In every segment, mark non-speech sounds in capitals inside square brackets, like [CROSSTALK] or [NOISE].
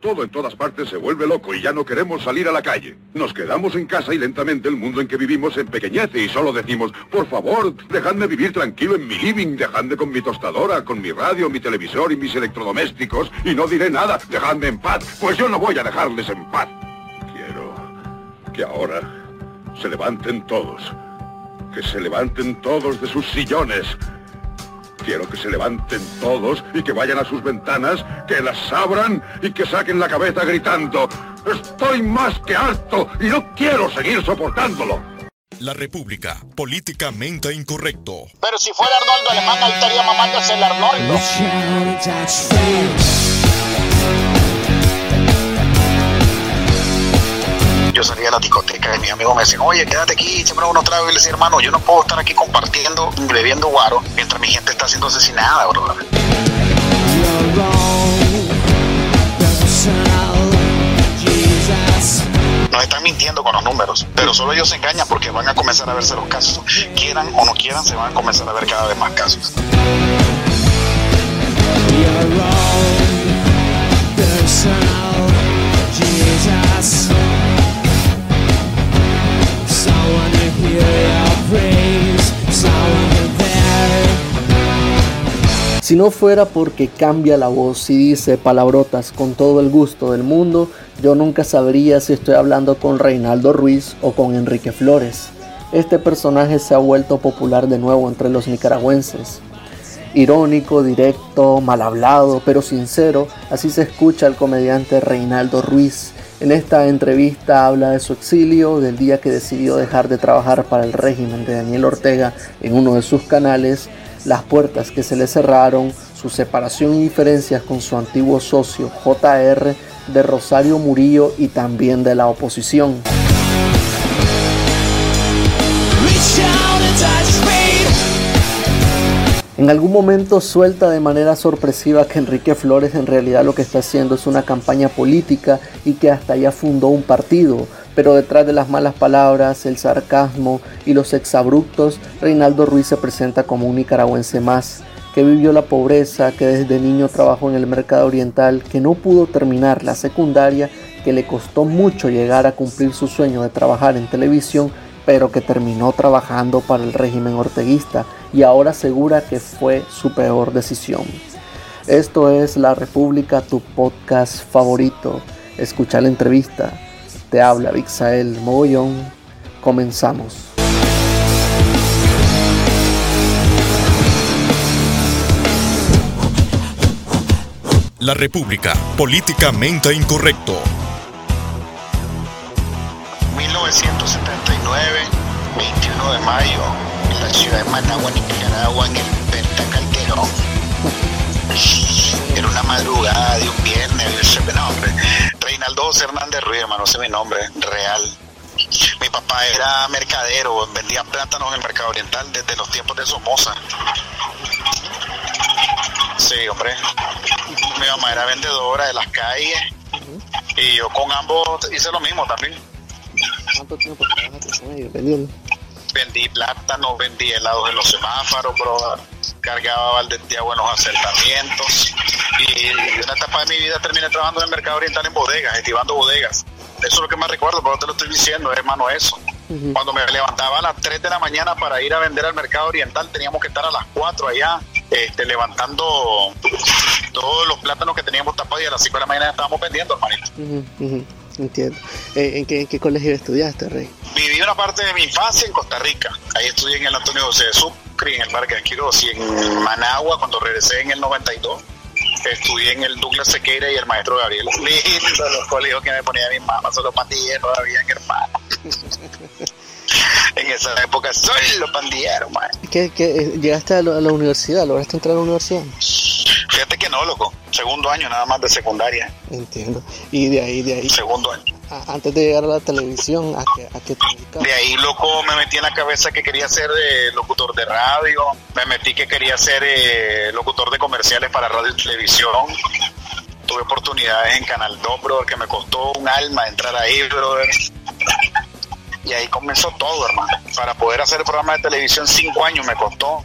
Todo en todas partes se vuelve loco y ya no queremos salir a la calle. Nos quedamos en casa y lentamente el mundo en que vivimos empequeñece y solo decimos, por favor, dejadme vivir tranquilo en mi living, dejadme con mi tostadora, con mi radio, mi televisor y mis electrodomésticos y no diré nada, dejadme en paz, pues yo no voy a dejarles en paz. Quiero que ahora se levanten todos, que se levanten todos de sus sillones Quiero que se levanten todos y que vayan a sus ventanas, que las abran y que saquen la cabeza gritando, estoy más que harto y no quiero seguir soportándolo. La República, políticamente incorrecto. Pero si fuera Arnoldo Alemán, ahí estaría mamándose el Arnoldo. Yo salía a la discoteca y mi amigo me decía, oye, quédate aquí, siempre uno trago. Y le decía, hermano, yo no puedo estar aquí compartiendo, bebiendo guaro, mientras mi gente está siendo asesinada, bro. Nos están mintiendo con los números, pero solo ellos se engañan porque van a comenzar a verse los casos. Quieran o no quieran, se van a comenzar a ver cada vez más casos. Si no fuera porque cambia la voz y dice palabrotas con todo el gusto del mundo, yo nunca sabría si estoy hablando con Reinaldo Ruiz o con Enrique Flores. Este personaje se ha vuelto popular de nuevo entre los nicaragüenses. Irónico, directo, mal hablado, pero sincero, así se escucha el comediante Reinaldo Ruiz. En esta entrevista habla de su exilio, del día que decidió dejar de trabajar para el régimen de Daniel Ortega en uno de sus canales las puertas que se le cerraron, su separación y diferencias con su antiguo socio JR de Rosario Murillo y también de la oposición. En algún momento suelta de manera sorpresiva que Enrique Flores en realidad lo que está haciendo es una campaña política y que hasta ya fundó un partido, pero detrás de las malas palabras, el sarcasmo y los exabruptos, Reinaldo Ruiz se presenta como un nicaragüense más, que vivió la pobreza, que desde niño trabajó en el mercado oriental, que no pudo terminar la secundaria, que le costó mucho llegar a cumplir su sueño de trabajar en televisión, pero que terminó trabajando para el régimen orteguista y ahora asegura que fue su peor decisión. Esto es La República, tu podcast favorito. Escucha la entrevista te habla Vixael Mogollón. Comenzamos. La República, políticamente incorrecto. 1979, 21 de mayo, en la ciudad de Managua, Nicaragua, en el Berta Calderón. Era una madrugada de un viernes, no, hombre, Reinaldo Hernández Ruiz, hermano, ese es mi nombre, real. Mi papá era mercadero, vendía plátanos en el mercado oriental desde los tiempos de Somoza. Sí, hombre. Mi mamá era vendedora de las calles. Y yo con ambos hice lo mismo también. ¿Cuánto tiempo trabajaste con ellos vendiendo? Vendí plátanos, vendí helados en los semáforos, bro. Cargaba baldes de buenos acertamientos y una etapa de mi vida terminé trabajando en el mercado oriental en bodegas, estivando bodegas. Eso es lo que más recuerdo, pero te lo estoy diciendo, hermano, eso. Cuando me levantaba a las 3 de la mañana para ir a vender al mercado oriental, teníamos que estar a las 4 allá, este, levantando todos los plátanos que teníamos tapados y a las 5 de la mañana estábamos vendiendo, hermanito. Entiendo. Eh, ¿En qué, colegio estudiaste, Rey? Viví una parte de mi infancia en Costa Rica. Ahí estudié en el Antonio José de Sucre, en el Parque de Quiroz y en Managua cuando regresé en el 92 estudié en el Douglas Sequeira y el maestro Gabriel. Lindo los colegios que me ponía mi mamá, solo pandilleros todavía, hermano. [LAUGHS] en esa época soy los pandilleros, man. ¿Qué, qué, llegaste a, la universidad? ¿Lograste entrar a la universidad? Fíjate que no, loco. Segundo año nada más de secundaria. Entiendo. Y de ahí, de ahí. Segundo año. Antes de llegar a la televisión, ¿a qué, a qué te De ahí, loco, me metí en la cabeza que quería ser eh, locutor de radio. Me metí que quería ser eh, locutor de comerciales para radio y televisión. Tuve oportunidades en Canal 2, brother, que me costó un alma entrar ahí, brother. Y ahí comenzó todo, hermano. Para poder hacer el programa de televisión, cinco años me costó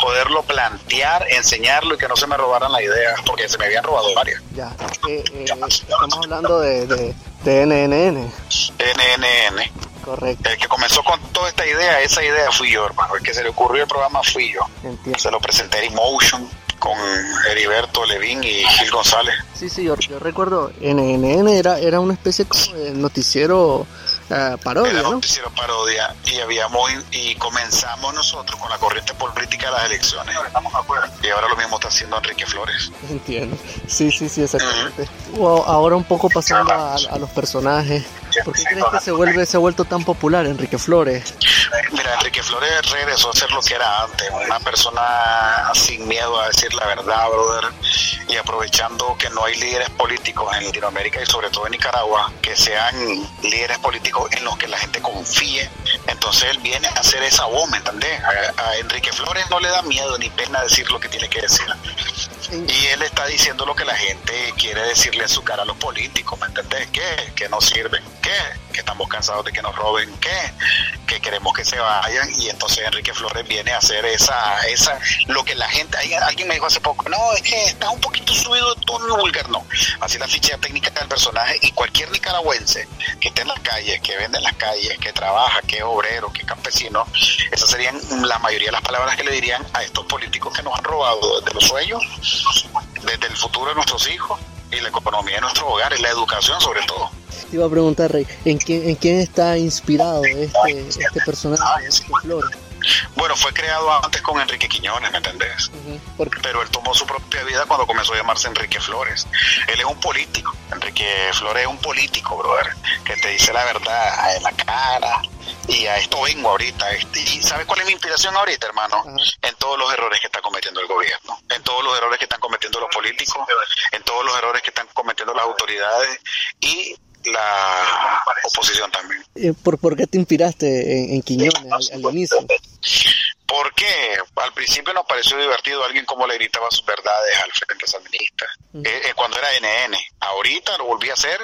poderlo plantear, enseñarlo y que no se me robaran las ideas, porque se me habían robado varias. Ya, eh, eh, estamos hablando de, de, de NNN. NNN. Correcto. El que comenzó con toda esta idea, esa idea fui yo, hermano. El que se le ocurrió el programa fui yo. Entiendo. Se lo presenté a Emotion con Heriberto Levín y Gil González. Sí, sí, yo, yo recuerdo, NNN era, era una especie como de noticiero uh, parodia, Era ¿no? noticiero parodia y habíamos y comenzamos nosotros con la corriente política de las elecciones. Y ahora lo mismo está haciendo Enrique Flores. Entiendo. Sí, sí, sí, exactamente. O- ahora un poco pasando a, a los personajes. ¿Por qué crees que se vuelve se ha vuelto tan popular Enrique Flores? Mira, Enrique Flores regresó a ser lo que era antes, una persona sin miedo a decir la verdad, brother, y aprovechando que no hay líderes políticos en Latinoamérica y sobre todo en Nicaragua, que sean líderes políticos en los que la gente confíe. Entonces él viene a hacer esa ¿me entendés? A, a Enrique Flores no le da miedo ni pena decir lo que tiene que decir. Y él está diciendo lo que la gente quiere decirle en su cara a los políticos, ¿me entendés? ¿Qué? Que no sirven. ¿Qué? Que estamos cansados de que nos roben. ¿Qué? Que queremos que se vayan. Y entonces Enrique Flores viene a hacer esa, esa, lo que la gente, alguien me dijo hace poco, no, es que está un poquito subido de tono vulgar, no. Así la ficha técnica del personaje y cualquier nicaragüense que esté en las calles, que vende en las calles, que trabaja, que es obrero, que es campesino, esas serían la mayoría de las palabras que le dirían a estos políticos que nos han robado desde los sueños, desde el futuro de nuestros hijos y la economía de nuestros hogares, la educación sobre todo. Te iba a preguntar, Rey, ¿en quién, en quién está inspirado este, este personaje, este Flores? Bueno, fue creado antes con Enrique Quiñones, ¿me entendés? Pero él tomó su propia vida cuando comenzó a llamarse Enrique Flores. Él es un político. Enrique Flores es un político, brother, que te dice la verdad en la cara. Y a esto vengo ahorita. ¿Y sabes cuál es mi inspiración ahorita, hermano? En todos los errores que está cometiendo el gobierno, en todos los errores que están cometiendo los políticos, en todos los errores que están cometiendo las autoridades y la oposición también. Eh, ¿Por, por qué te inspiraste en, en Quiñones al, al inicio? Porque al principio nos pareció divertido alguien como le gritaba sus verdades al frente sandinista, eh, eh, cuando era NN. Ahorita lo volví a hacer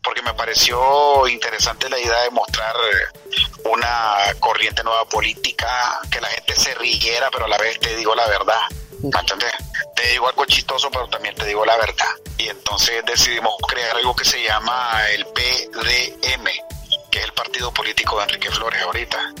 porque me pareció interesante la idea de mostrar eh, una corriente nueva política, que la gente se riera, pero a la vez te digo la verdad. ¿Me entiendes? Te digo algo chistoso, pero también te digo la verdad. Y entonces decidimos crear algo que se llama el PDM, que es el partido político de Enrique Flores ahorita.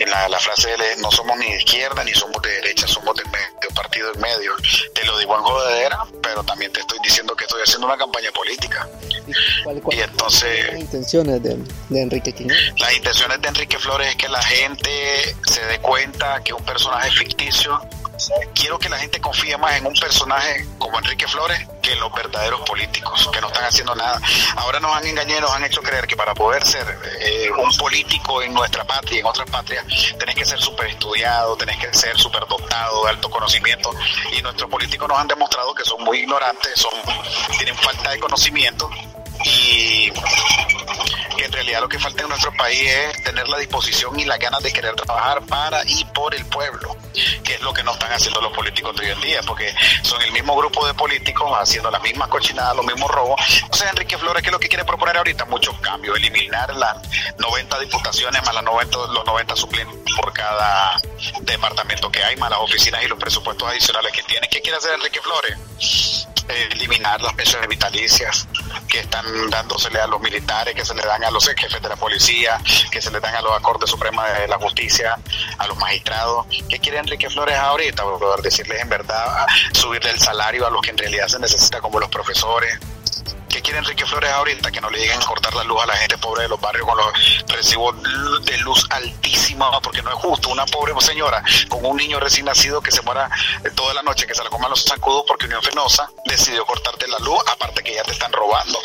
En la, la frase de no somos ni de izquierda ni somos de derecha, somos de medio, partido en medio. Te lo digo en jodedera, pero también te estoy diciendo que estoy haciendo una campaña política. ¿Y cuál- cuál- Y entonces las intenciones de, de Enrique Quiñones? las intenciones de Enrique Flores es que la gente se dé cuenta que un personaje ficticio. Quiero que la gente confíe más en un personaje como Enrique Flores que en los verdaderos políticos, que no están haciendo nada. Ahora nos han engañado nos han hecho creer que para poder ser eh, un político en nuestra patria y en otras patrias, tenés que ser súper estudiado, tenés que ser súper dotado de alto conocimiento. Y nuestros políticos nos han demostrado que son muy ignorantes, son tienen falta de conocimiento y que en realidad lo que falta en nuestro país es tener la disposición y las ganas de querer trabajar para y por el pueblo, que es lo que no están haciendo los políticos de hoy en día, porque son el mismo grupo de políticos haciendo las mismas cochinadas, los mismos robos. Entonces Enrique Flores, ¿qué es lo que quiere proponer ahorita? Muchos cambios, eliminar las 90 diputaciones más las 90, los 90 suplentes por cada departamento que hay, más las oficinas y los presupuestos adicionales que tiene. ¿Qué quiere hacer Enrique Flores? Eliminar las pensiones vitalicias que están dándosele a los militares, que se le dan a los jefes de la policía, que se le dan a los Cortes Suprema de la Justicia, a los magistrados. ¿Qué quiere Enrique Flores ahorita? Brother? Decirles en verdad, subirle el salario a los que en realidad se necesita, como los profesores. ¿Qué quiere Enrique Flores ahorita? Que no le lleguen a cortar la luz a la gente pobre de los barrios con los recibos de luz altísimos, porque no es justo. Una pobre señora con un niño recién nacido que se muera eh, toda la noche, que se la coman los zancudos porque Unión Fenosa decidió cortarte la luz, aparte que ya te están robando.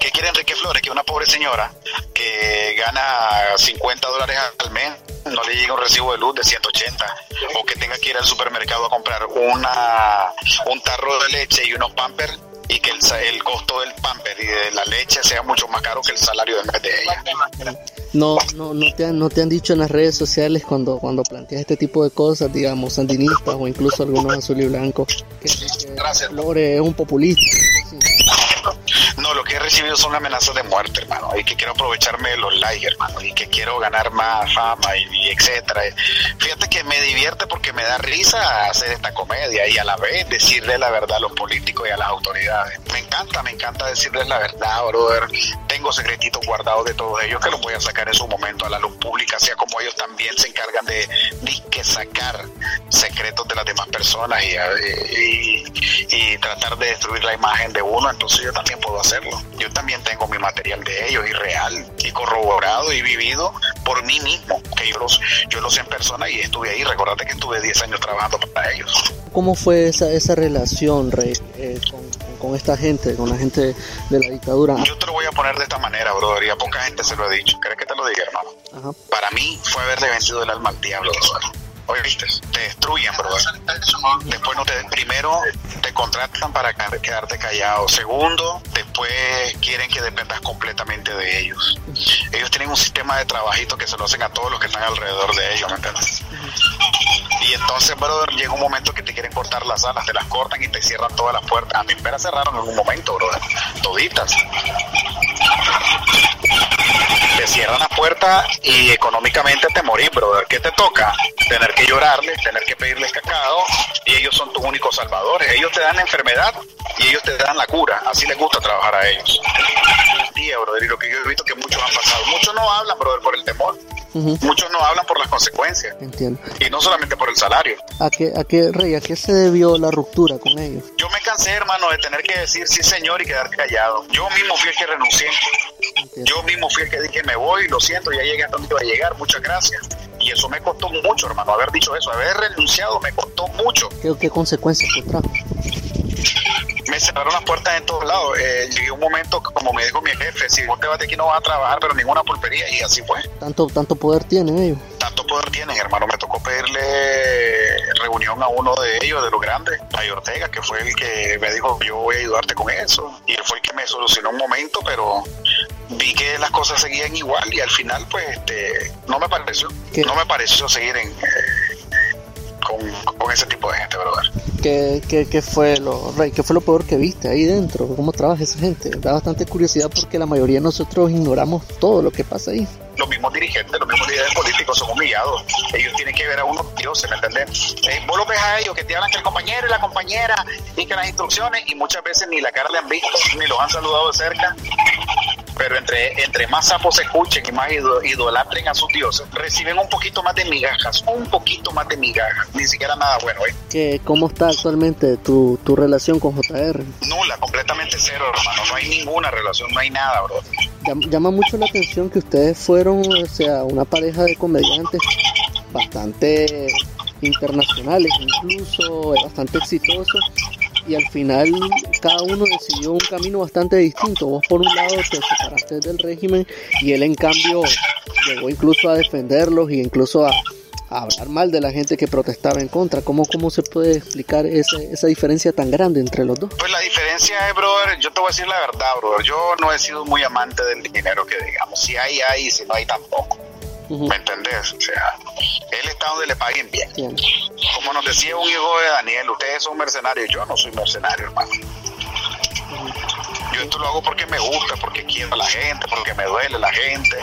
¿Qué quiere Enrique Flores? Que una pobre señora que gana 50 dólares al mes no le llegue un recibo de luz de 180 o que tenga que ir al supermercado a comprar una un tarro de leche y unos pampers y que el, el costo del pamper y de la leche sea mucho más caro que el salario del mes de ella. No, no, no te han, no te han dicho en las redes sociales cuando, cuando planteas este tipo de cosas, digamos, sandinistas o incluso algunos azul y blanco, que, que es un populista. Recibido son amenazas de muerte, hermano, y que quiero aprovecharme de los likes, hermano, y que quiero ganar más fama y, etcétera. Fíjate que me divierte porque me da risa hacer esta comedia y a la vez decirle la verdad a los políticos y a las autoridades. Me encanta, me encanta decirles la verdad, brother. Tengo secretitos guardados de todos ellos que los voy a sacar en su momento a la luz pública, sea como ellos también se encargan de, de sacar secretos de las demás personas y, y tratar de destruir la imagen de uno, entonces yo también puedo hacerlo. Yo también tengo mi material de ellos y real y corroborado y vivido por mí mismo, que yo los, yo los sé en persona y estuve ahí. Recordate que estuve 10 años trabajando para ellos. ¿Cómo fue esa, esa relación, Rey, eh, con, con, esta gente, con la gente de la dictadura? Yo te lo voy a poner de esta manera, brother, y a poca gente se lo he dicho. ¿Crees que te lo diga, hermano? Para mí fue haberle vencido el alma al diablo, ¿Oíste? Te destruyen, brother. Después no te... Primero te contratan para quedarte callado. Segundo, después quieren que dependas completamente de ellos. Ellos tienen un sistema de trabajito que se lo hacen a todos los que están alrededor de ellos, ¿me entiendes? Y entonces, brother, llega un momento que te quieren cortar las alas, te las cortan y te cierran todas las puertas. A mí me las cerraron en un momento, brother. Toditas te cierran la puerta y económicamente te morís, brother. ¿Qué te toca? Tener que llorarles, tener que pedirles cacao y ellos son tus únicos salvadores. Ellos te dan la enfermedad y ellos te dan la cura. Así les gusta trabajar a ellos. Tía, brother, y lo que yo he visto que muchos han pasado. Muchos no hablan, brother, por el temor. Muchos no hablan por las consecuencias. Entiendo. Y no solamente por el salario. ¿A qué, a qué, Rey, a qué se debió la ruptura con ellos? Yo me cansé, hermano, de tener que decir sí, señor y quedar callado. Yo mismo fui el que renuncié. Yo mismo fui el que dije me voy, lo siento, ya llegué hasta donde iba a llegar, muchas gracias. Y eso me costó mucho, hermano, haber dicho eso, haber renunciado me costó mucho. ¿Qué, qué consecuencias? Me cerraron las puertas en todos lados. Eh, llegué un momento, como me dijo mi jefe, si vos te vas de aquí no vas a trabajar, pero ninguna pulpería, y así fue. ¿Tanto, tanto poder tienen ellos? Tanto poder tienen, hermano. Me tocó pedirle reunión a uno de ellos, de los grandes, a Ortega, que fue el que me dijo, yo voy a ayudarte con eso. Y él fue el que me solucionó un momento, pero vi que las cosas seguían igual y al final pues este no me pareció no me pareció seguir en con, con, ese tipo de gente brother ¿Qué, qué, qué fue lo, Rey, ¿qué fue lo peor que viste ahí dentro? ¿Cómo trabaja esa gente? Da bastante curiosidad porque la mayoría de nosotros ignoramos todo lo que pasa ahí. Los mismos dirigentes, los mismos líderes políticos son humillados. Ellos tienen que ver a unos dioses, ¿me entendés? Eh, vos lo ves a ellos que te hablan que el compañero y la compañera y que las instrucciones y muchas veces ni la cara le han visto, ni los han saludado de cerca pero entre, entre más sapos se escuchen y más idolatren a sus dioses, reciben un poquito más de migajas, un poquito más de migajas, ni siquiera nada bueno. ¿eh? ¿Cómo está actualmente tu, tu relación con JR? Nula, completamente cero, hermano, no hay ninguna relación, no hay nada, bro. Llama mucho la atención que ustedes fueron, o sea, una pareja de comediantes bastante internacionales, incluso bastante exitosos y al final cada uno decidió un camino bastante distinto. Vos por un lado te separaste del régimen y él en cambio llegó incluso a defenderlos y incluso a, hablar mal de la gente que protestaba en contra. ¿Cómo, cómo se puede explicar esa, esa diferencia tan grande entre los dos? Pues la diferencia es, brother, yo te voy a decir la verdad, brother. Yo no he sido muy amante del dinero que digamos. Si hay, hay, si no hay, tampoco. ¿Me entendés? O sea, él está donde le paguen bien. Como nos decía un hijo de Daniel, ustedes son mercenarios, yo no soy mercenario, hermano. Yo esto lo hago porque me gusta, porque quiero a la gente, porque me duele la gente.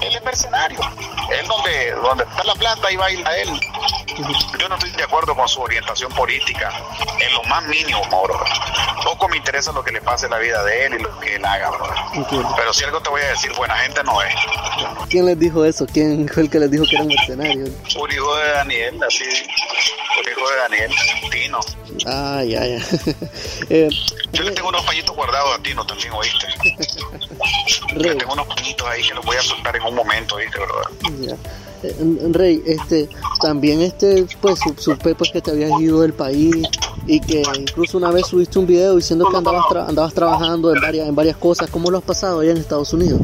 Él es mercenario. Él donde, donde está la plata, ahí baila él. Yo no estoy de acuerdo con su orientación política, en lo más mínimo, bro. Poco me interesa lo que le pase en la vida de él y lo que él haga, bro. Pero si algo te voy a decir, buena gente no es. ¿Quién les dijo eso? ¿Quién fue el que les dijo que eran mercenarios? Un hijo de Daniel, así. Un hijo de Daniel, Tino. Ah, ya, ya. [LAUGHS] eh, Yo le tengo unos pañitos guardados a Tino también, ¿oíste? [LAUGHS] le tengo unos pañitos ahí que los voy a soltar en un momento, ¿oíste, verdad? Ya. Eh, Rey, este, también este, pues supe pues que te habías ido del país y que incluso una vez subiste un video diciendo que andabas, andabas trabajando en varias, en varias cosas. ¿Cómo lo has pasado allá en Estados Unidos?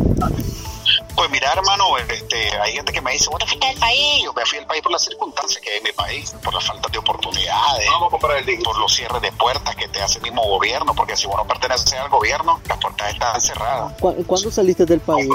Pues mira, hermano, este, hay gente que me dice, ¿vos te fuiste del país? Yo me fui del país por las circunstancias que hay en mi país, por la falta de oportunidades, por los cierres de puertas que te hace el mismo gobierno, porque si uno pertenece al gobierno, las puertas están cerradas. ¿Cuándo saliste del país?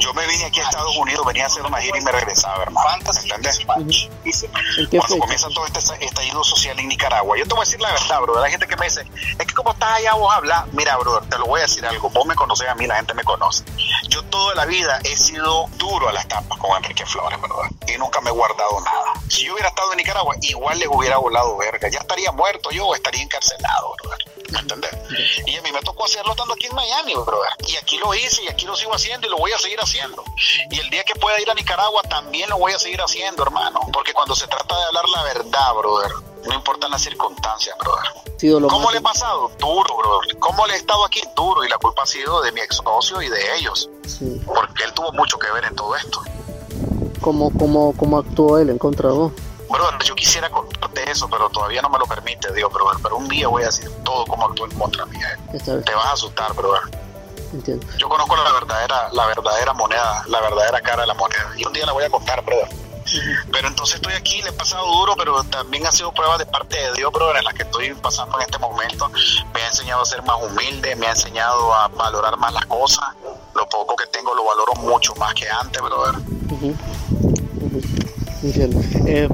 Yo me vine aquí a Estados Unidos, venía a hacer una gira y me regresaba, hermano. ¿Entendés? Cuando comienza todo este estallido social en Nicaragua, yo te voy a decir la verdad, bro. Hay gente que me dice, es que como estás allá vos hablas, mira, bro, te lo voy a decir algo. Vos me conocés a mí, la gente me conoce. Yo toda la vida he sido duro a las tapas con Enrique Flores, ¿verdad? Y nunca me he guardado nada. Si yo hubiera estado en Nicaragua, igual les hubiera volado verga. Ya estaría muerto yo o estaría encarcelado, ¿verdad? ¿Me entiendes? Y a mí me tocó hacerlo estando aquí en Miami, brother. Y aquí lo hice y aquí lo sigo haciendo y lo voy a seguir haciendo. Y el día que pueda ir a Nicaragua también lo voy a seguir haciendo, hermano. Porque cuando se trata de hablar la verdad, brother, no importan las circunstancias, brother. ¿Cómo le he pasado? Duro, brother. ¿Cómo le he estado aquí? Duro. Y la culpa ha sido de mi ex socio y de ellos. Porque él tuvo mucho que ver en todo esto. ¿Cómo, cómo, cómo actuó él en contra de vos? Brother, yo quisiera contarte eso, pero todavía no me lo permite, Dios, brother. Pero un día voy a decir todo como actuó en contra mía. Te vas a asustar, brother. Entiendo. Yo conozco la verdadera, la verdadera moneda, la verdadera cara de la moneda. Y un día la voy a contar, brother. Pero entonces estoy aquí, le he pasado duro, pero también ha sido prueba de parte de Dios, brother, en la que estoy pasando en este momento. Me ha enseñado a ser más humilde, me ha enseñado a valorar más las cosas. Lo poco que tengo lo valoro mucho más que antes, brother. Eh,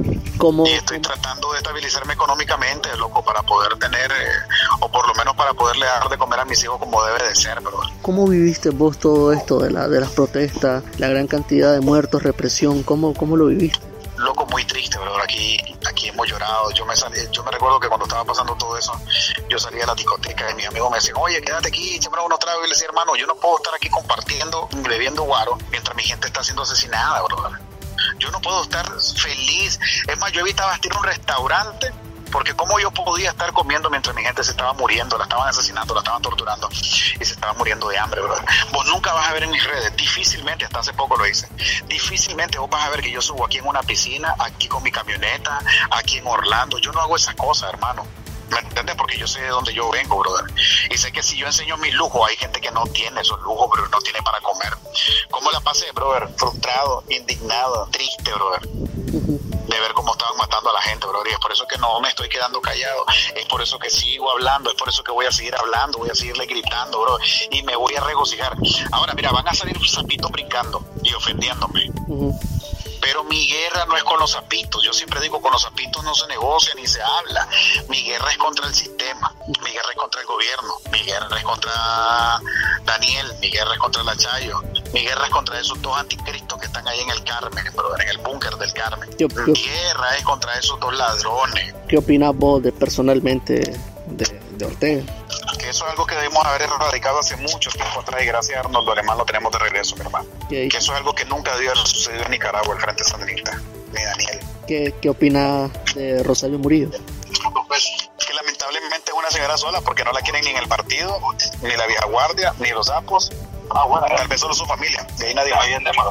y estoy tratando de estabilizarme económicamente, loco, para poder tener, eh, o por lo menos para poderle dar de comer a mis hijos como debe de ser, bro. ¿Cómo viviste vos todo esto de, la, de las protestas, la gran cantidad de muertos, represión? ¿Cómo, cómo lo viviste? Loco, muy triste, bro. Aquí, aquí hemos llorado. Yo me salí, yo me recuerdo que cuando estaba pasando todo eso, yo salía a la discoteca y mis amigos me decían, oye, quédate aquí, siempre uno trago. Y le decía, hermano, yo no puedo estar aquí compartiendo, bebiendo guaro, mientras mi gente está siendo asesinada, bro yo no puedo estar feliz. Es más, yo evitaba ir a un restaurante porque cómo yo podía estar comiendo mientras mi gente se estaba muriendo, la estaban asesinando, la estaban torturando y se estaba muriendo de hambre. Vos nunca vas a ver en mis redes, difícilmente, hasta hace poco lo hice, difícilmente vos vas a ver que yo subo aquí en una piscina, aquí con mi camioneta, aquí en Orlando. Yo no hago esas cosas, hermano. ¿Me entiendes? Porque yo sé de dónde yo vengo, brother. Y sé que si yo enseño mis lujos, hay gente que no tiene esos lujos, pero no tiene para comer. ¿Cómo la pasé, brother? Frustrado, indignado, triste, brother. De ver cómo estaban matando a la gente, brother. Y es por eso que no me estoy quedando callado. Es por eso que sigo hablando. Es por eso que voy a seguir hablando. Voy a seguirle gritando, brother. Y me voy a regocijar. Ahora, mira, van a salir sapitos brincando y ofendiéndome. Pero mi guerra no es con los zapitos. Yo siempre digo, con los zapitos no se negocia ni se habla. Mi guerra es contra el sistema. Mi guerra es contra el gobierno. Mi guerra es contra Daniel. Mi guerra es contra la Chayo. Mi guerra es contra esos dos anticristos que están ahí en el Carmen, en el búnker del Carmen. Mi guerra es contra esos dos ladrones. ¿Qué opinas vos de personalmente de, de Ortega? Eso es algo que debemos haber erradicado hace mucho tiempo atrás y gracias a Arnoldo Alemán lo tenemos de regreso, mi hermano. Que eso es algo que nunca debió haber sucedido en Nicaragua, el Frente Sandinista, ni Daniel. ¿Qué, qué opina de Rosario Murillo? Pues que lamentablemente es una señora sola porque no la quieren ni en el partido, ni la vieja guardia, ni los sapos. Ah, bueno, tal vez solo su familia. De ahí nadie más.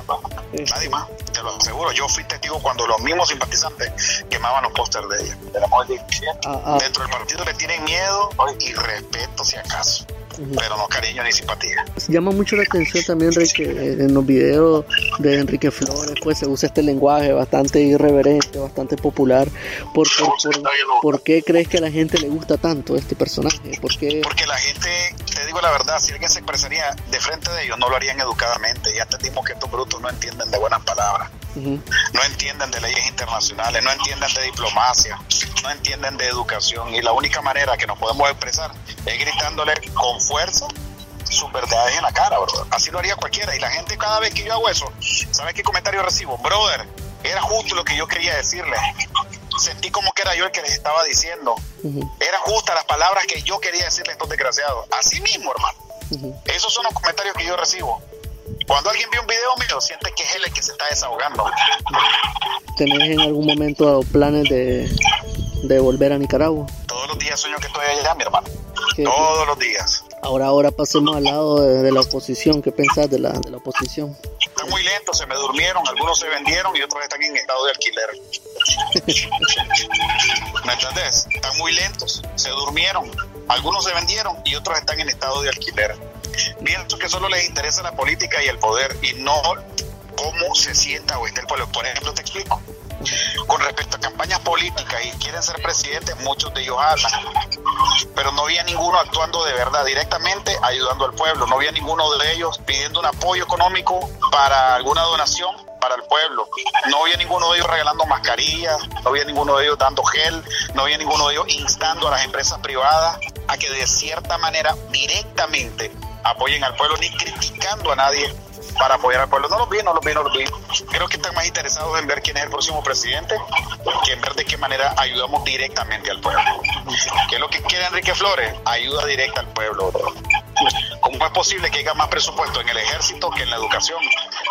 Nadie más, te lo aseguro. Yo fui testigo cuando los mismos simpatizantes quemaban los pósters de ella. Ah, ah. Dentro del partido le tienen miedo y respeto, si acaso pero no cariño ni simpatía. Llama mucho la atención también, Enrique, en los videos de Enrique Flores, pues se usa este lenguaje bastante irreverente, bastante popular. ¿Por, por, qué crees que a la gente le gusta tanto este personaje? ¿Por qué? Porque la gente, te digo la verdad, si alguien se expresaría de frente de ellos, no lo harían educadamente. Ya entendimos que estos brutos no entienden de buenas palabras. No entienden de leyes internacionales, no entienden de diplomacia, no entienden de educación y la única manera que nos podemos expresar es gritándole con fuerza sus verdades en la cara, brother. Así lo haría cualquiera y la gente cada vez que yo hago eso, ¿sabes qué comentario recibo? Brother, era justo lo que yo quería decirle. Sentí como que era yo el que les estaba diciendo. Era justa las palabras que yo quería decirle a estos desgraciados. Así mismo, hermano. Esos son los comentarios que yo recibo. Cuando alguien ve un video mío, siente que es él el que se está desahogando. ¿Tenés en algún momento planes de, de volver a Nicaragua? Todos los días sueño que estoy allá, mi hermano. Todos los días. Ahora, ahora pasemos al lado de, la oposición. ¿Qué pensás de la, de la oposición? Están muy lentos, se me durmieron, algunos se vendieron y otros están en estado de alquiler. ¿Me entendés? Están muy lentos, se durmieron, algunos se vendieron y otros están en estado de alquiler pienso que solo les interesa la política y el poder y no cómo se sienta o el pueblo. Por ejemplo, te explico. Con respecto a campañas políticas y quieren ser presidentes, muchos de ellos hablan, pero no había ninguno actuando de verdad, directamente ayudando al pueblo. No había ninguno de ellos pidiendo un apoyo económico para alguna donación para el pueblo. No había ninguno de ellos regalando mascarillas, no había ninguno de ellos dando gel, no había ninguno de ellos instando a las empresas privadas a que de cierta manera directamente apoyen al pueblo, ni criticando a nadie para apoyar al pueblo. No los vi, no los vi, no los vi. Creo que están más interesados en ver quién es el próximo presidente que en ver de qué manera ayudamos directamente al pueblo. ¿Qué es lo que quiere Enrique Flores? Ayuda directa al pueblo. ¿Cómo es posible que haya más presupuesto en el ejército que en la educación?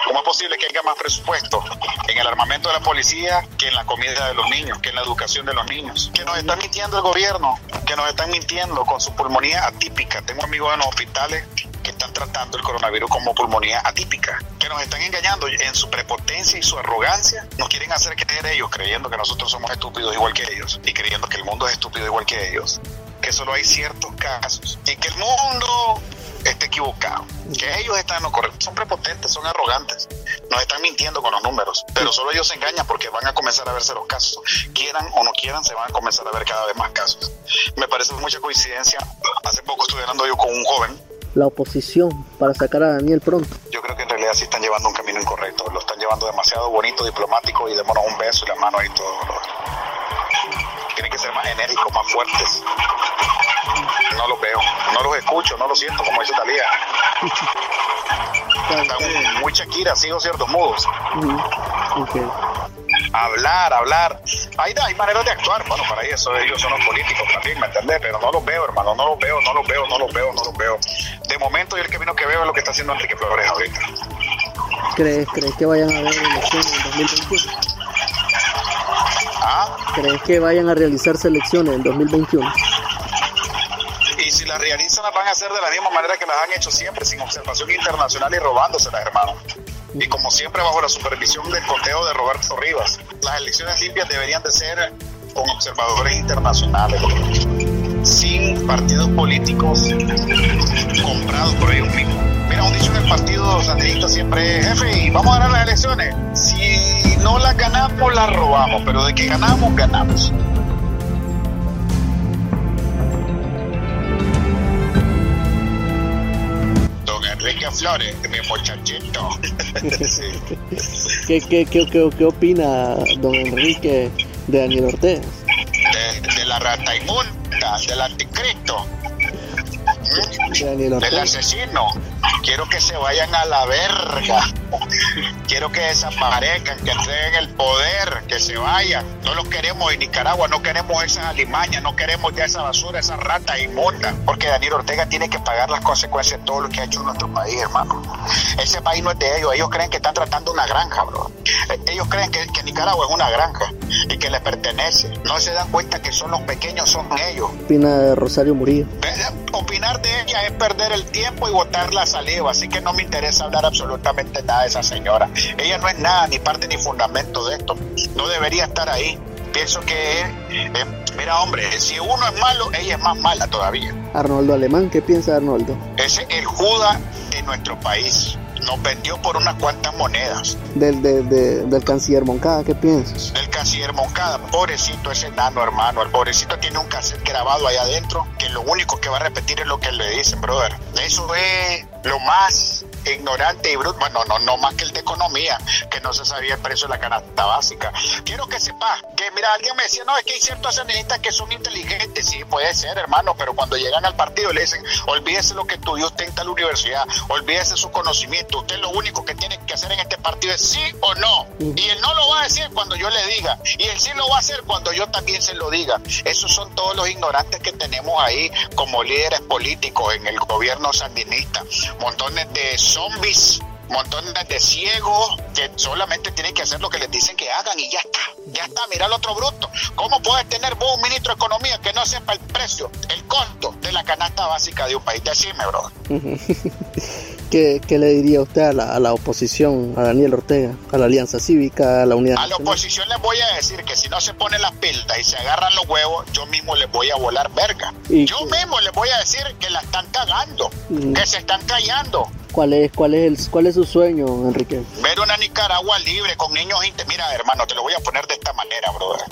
¿Cómo es posible que haya más presupuesto en el armamento de la policía que en la comida de los niños, que en la educación de los niños? Que nos están mintiendo el gobierno, que nos están mintiendo con su pulmonía atípica. Tengo amigos en los hospitales que están tratando el coronavirus como pulmonía atípica, que nos están engañando en su prepotencia y su arrogancia, nos quieren hacer creer ellos creyendo que nosotros somos estúpidos igual que ellos y creyendo que el mundo es estúpido igual que ellos, que solo hay ciertos casos y que el mundo está equivocado, que ellos están lo correcto, son prepotentes, son arrogantes, nos están mintiendo con los números, pero solo ellos se engañan porque van a comenzar a verse los casos, quieran o no quieran, se van a comenzar a ver cada vez más casos. Me parece mucha coincidencia, hace poco estuve hablando yo con un joven la oposición para sacar a Daniel pronto? Yo creo que en realidad sí están llevando un camino incorrecto. Lo están llevando demasiado bonito, diplomático y démonos un beso y la mano y todo. Tienen que ser más enérgicos, más fuertes. No los veo, no los escucho, no los siento, como dice Talía. [LAUGHS] Están muy Shakira, sigo ciertos mudos hablar, hablar. Hay, hay maneras de actuar, bueno, para eso ellos son los políticos también, ¿me entiendes? Pero no los veo, hermano, no los veo, no los veo, no los veo, no los veo. De momento, yo el camino que veo es lo que está haciendo Enrique Flores ahorita. ¿Crees, ¿crees que vayan a haber elecciones en 2021? ¿Ah? ¿Crees que vayan a realizarse elecciones en 2021? Y si las realizan, las van a hacer de la misma manera que las han hecho siempre, sin observación internacional y robándoselas, hermano y como siempre bajo la supervisión del conteo de Roberto Rivas. Las elecciones limpias deberían de ser con observadores internacionales, sin partidos políticos comprados por ellos mismos. Mira, un dicho en el partido sandinista siempre es, jefe, vamos a ganar las elecciones. Si no las ganamos, las robamos, pero de que ganamos, ganamos. Enrique Flores, mi muchachito. ¿Qué, qué, qué, qué, opina don Enrique de Daniel Ortega? De, la rata inmunda, del anticristo, del asesino. Quiero que se vayan a la verga. Quiero que desaparezcan, que entreguen el poder, que se vayan. No los queremos en Nicaragua, no queremos esas alimañas, no queremos ya esa basura, esa rata inmunda. Porque Daniel Ortega tiene que pagar las consecuencias de todo lo que ha hecho en nuestro país, hermano. Ese país no es de ellos, ellos creen que están tratando una granja, bro. Ellos creen que, que Nicaragua es una granja y que les pertenece. No se dan cuenta que son los pequeños, son ellos. Opina Rosario Murillo. Opinar de ella es perder el tiempo y botar la saliva, así que no me interesa hablar absolutamente nada de esa señora. Ella no es nada, ni parte ni fundamento de esto. No debería estar ahí. Pienso que, eh, mira hombre, si uno es malo, ella es más mala todavía. Arnoldo Alemán, ¿qué piensa Arnoldo? Es el Judas de nuestro país nos vendió por unas cuantas monedas. Del, del canciller Moncada, ¿qué piensas? Del canciller Moncada, pobrecito ese enano hermano, el pobrecito tiene un cassette grabado ahí adentro que lo único que va a repetir es lo que le dicen, brother. Eso es lo más ignorante y bruto, bueno, no, no más que el de economía, que no se sabía el precio de la canasta básica. Quiero que sepa que, mira, alguien me decía, no, es que hay ciertos analistas que son inteligentes, sí, puede ser, hermano, pero cuando llegan al partido le dicen, olvídese lo que estudió usted en tal universidad, olvídese su conocimiento, usted lo único que tiene que hacer en este partido es sí o no. Y él no lo va a decir cuando yo le diga, y él sí lo va a hacer cuando yo también se lo diga. Esos son todos los ignorantes que tenemos ahí como líderes políticos en el gobierno sandinista. Montones de zombies montones de ciegos que solamente tienen que hacer lo que les dicen que hagan y ya está. Ya está, mira el otro bruto. ¿Cómo puedes tener vos un ministro de Economía que no sepa el precio, el costo de la canasta básica de un país? Decime, bro. [LAUGHS] ¿Qué, ¿Qué, le diría usted a la, a la, oposición, a Daniel Ortega, a la Alianza Cívica, a la Unidad? A la oposición les voy a decir que si no se ponen las pilas y se agarran los huevos, yo mismo les voy a volar verga. Yo mismo les voy a decir que la están cagando, mm. que se están callando. ¿Cuál es, cuál, es el, ¿Cuál es su sueño, Enrique? Ver una Nicaragua libre con niños. Mira, hermano, te lo voy a poner de esta manera, brother.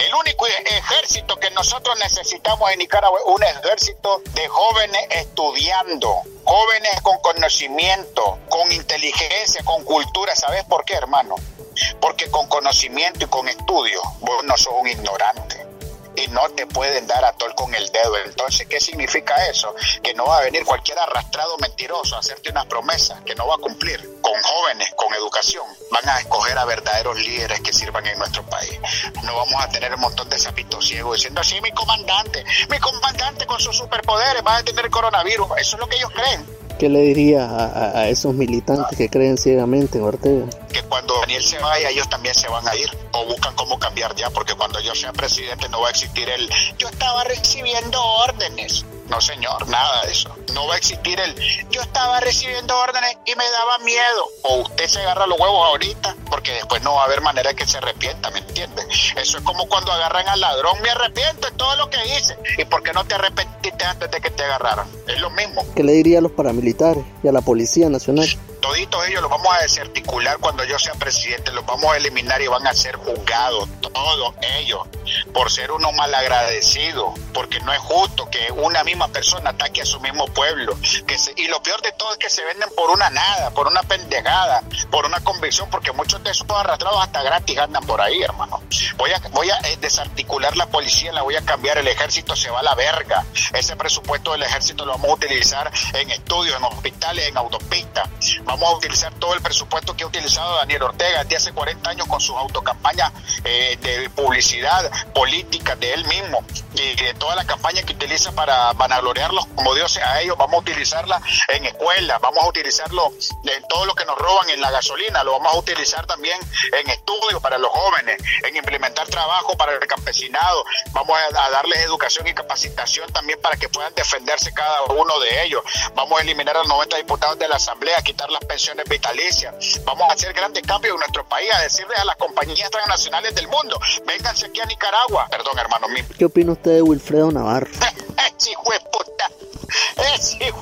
El único ejército que nosotros necesitamos en Nicaragua es un ejército de jóvenes estudiando, jóvenes con conocimiento, con inteligencia, con cultura. ¿Sabes por qué, hermano? Porque con conocimiento y con estudio vos no sos un ignorante y no te pueden dar a tol con el dedo. Entonces, ¿qué significa eso? Que no va a venir cualquier arrastrado mentiroso a hacerte una promesa que no va a cumplir. Con jóvenes, con educación, van a escoger a verdaderos líderes que sirvan en nuestro país. No vamos a tener un montón de zapitos ciegos diciendo así, mi comandante, mi comandante con sus superpoderes va a tener coronavirus. Eso es lo que ellos creen. ¿Qué le diría a, a, esos militantes que creen ciegamente en Ortega? Que cuando Daniel se vaya, ellos también se van a ir o buscan cómo cambiar ya, porque cuando yo sea presidente no va a existir el yo estaba recibiendo órdenes. No, señor, nada de eso. No va a existir el yo estaba recibiendo órdenes y me daba miedo. O usted se agarra los huevos ahorita, porque después no va a haber manera de que se arrepienta, ¿me entiende? Eso es como cuando agarran al ladrón, me arrepiento de todo lo que hice. ¿Y por qué no te arrepentiste antes de que te agarraran? Es lo mismo. ¿Qué le diría a los paramilitares y a la Policía Nacional? Toditos ellos los vamos a desarticular cuando yo sea presidente, los vamos a eliminar y van a ser juzgados, todos ellos, por ser unos malagradecidos, porque no es justo que una misma persona ataque a su mismo pueblo. Y lo peor de todo es que se venden por una nada, por una pendejada, por una convicción, porque muchos de esos arrastrados hasta gratis andan por ahí, hermano. Voy a, voy a eh, desarticular la policía, la voy a cambiar, el ejército se va a la verga. Ese presupuesto del ejército lo vamos a utilizar en estudios, en hospitales, en autopistas. Vamos a utilizar todo el presupuesto que ha utilizado Daniel Ortega desde hace 40 años con sus autocampañas eh, de publicidad política de él mismo y de toda la campaña que utiliza para vanagloriarlos como dioses a ellos. Vamos a utilizarla en escuelas, vamos a utilizarlo en todo lo que nos roban en la gasolina, lo vamos a utilizar también en estudios para los jóvenes, en implementar trabajo para el campesinado. Vamos a, darles educación y capacitación también para que puedan defenderse cada uno de ellos. Vamos a eliminar a los 90 diputados de la Asamblea, quitar las pensiones vitalicias. Vamos a hacer grandes cambios en nuestro país, a decirles a las compañías transnacionales del mundo, vénganse aquí a Nicaragua. Perdón, hermano mío. ¿Qué opina usted de Wilfredo Navarro? [LAUGHS] ese hijo de puta. Ese hijo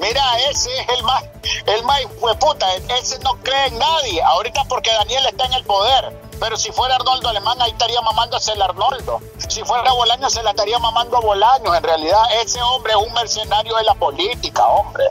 Mira, ese es el más, el más hijo de puta. Ese no cree en nadie. Ahorita porque Daniel está en el poder. Pero si fuera Arnoldo Alemán, ahí estaría mamándose el Arnoldo. Si fuera Bolaño, se la estaría mamando a Bolaños. En realidad, ese hombre es un mercenario de la política, hombre.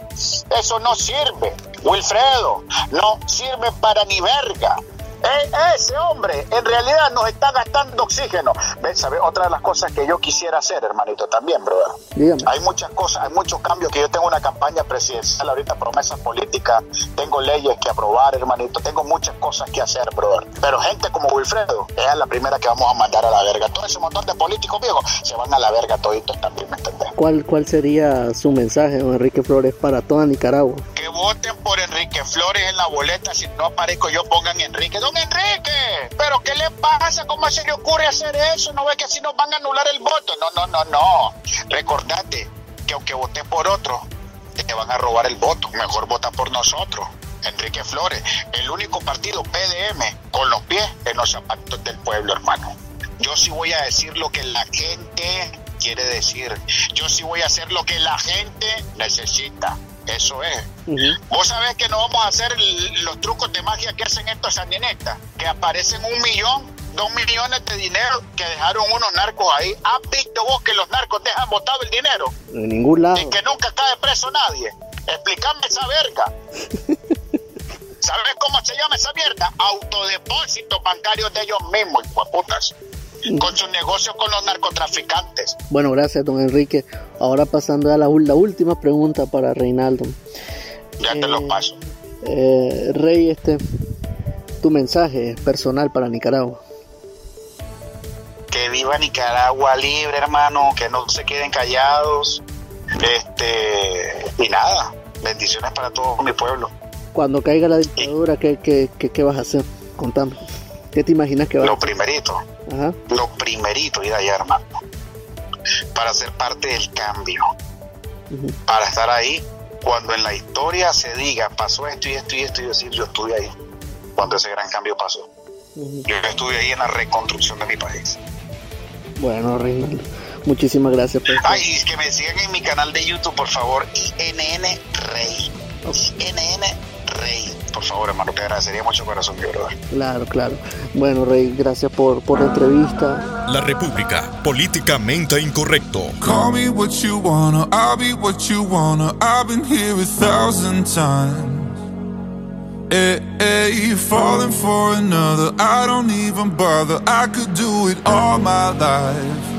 Eso no sirve. Wilfredo, no sirve para ni verga. E ese hombre en realidad nos está gastando oxígeno. ¿Ves? ¿Sabe? Otra de las cosas que yo quisiera hacer, hermanito, también, brother. Dígame. Hay muchas cosas, hay muchos cambios que yo tengo una campaña presidencial, ahorita promesas políticas, tengo leyes que aprobar, hermanito, tengo muchas cosas que hacer, brother. Pero gente como Wilfredo, es la primera que vamos a mandar a la verga. Todo ese montón de políticos viejos se van a la verga toditos también, ¿me entendés? ¿Cuál, ¿Cuál sería su mensaje, don Enrique Flores, para toda Nicaragua? Que voten por Enrique Flores en la boleta, si no aparezco yo pongan Enrique. Enrique, ¿pero qué le pasa? ¿Cómo se le ocurre hacer eso? ¿No ve que así nos van a anular el voto? No, no, no, no. Recordate que aunque votes por otro, te van a robar el voto. Mejor vota por nosotros. Enrique Flores, el único partido PDM con los pies en los zapatos del pueblo, hermano. Yo sí voy a decir lo que la gente quiere decir. Yo sí voy a hacer lo que la gente necesita. Eso es. Uh -huh. Vos sabés que no vamos a hacer los trucos de magia que hacen estos sandinistas, que aparecen un millón, dos millones de dinero que dejaron unos narcos ahí. ¿Has visto vos que los narcos dejan botado el dinero? En ningún lado. Y que nunca cae preso nadie. Explícame esa verga. [LAUGHS] ¿Sabes cómo se llama esa mierda? Autodepósitos bancarios de ellos mismos, putas con sus negocios con los narcotraficantes. Bueno, gracias, don Enrique. Ahora pasando a la, la última pregunta para Reinaldo. Ya eh, te lo paso. Eh, Rey, este, tu mensaje personal para Nicaragua. Que viva Nicaragua libre, hermano, que no se queden callados. Este, y nada, bendiciones para todo mi pueblo. Cuando caiga la dictadura, ¿qué, qué, qué, qué vas a hacer? Contame. ¿Qué te imaginas que va Lo primerito, Ajá. lo primerito ir allá, hermano, para ser parte del cambio, para estar ahí cuando en la historia se diga pasó esto y esto y esto y decir yo estuve ahí cuando ese gran cambio pasó. Yo estuve ahí en la reconstrucción de mi país. Bueno, Reinaldo, muchísimas gracias por Ay, y que me sigan en mi canal de YouTube, por favor, INN Rey. INN Rey. Por favor, hermano, te agradecería mucho corazón, mi brother. Claro, claro. Bueno, Rey, gracias por, por la entrevista. La República, políticamente incorrecto. Call me what you wanna, I'll be what you wanna. I've been here a thousand times. Hey, hey, falling for another, I don't even bother. I could do it all my life.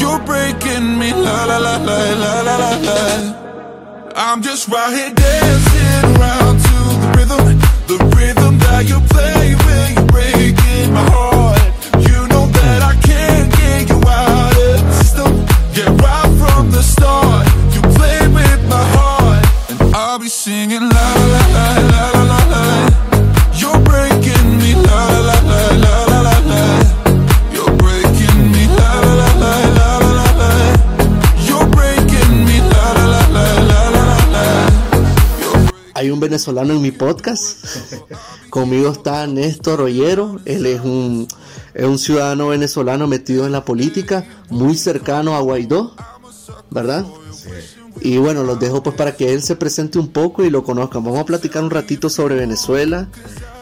You're breaking me la la la la la la la la. I'm just right here dancing around to the rhythm, the rhythm that you play venezolano en mi podcast. Conmigo está Néstor Ollero. Él es un, es un ciudadano venezolano metido en la política, muy cercano a Guaidó, ¿verdad? Y bueno, los dejo pues para que él se presente un poco y lo conozcan. Vamos a platicar un ratito sobre Venezuela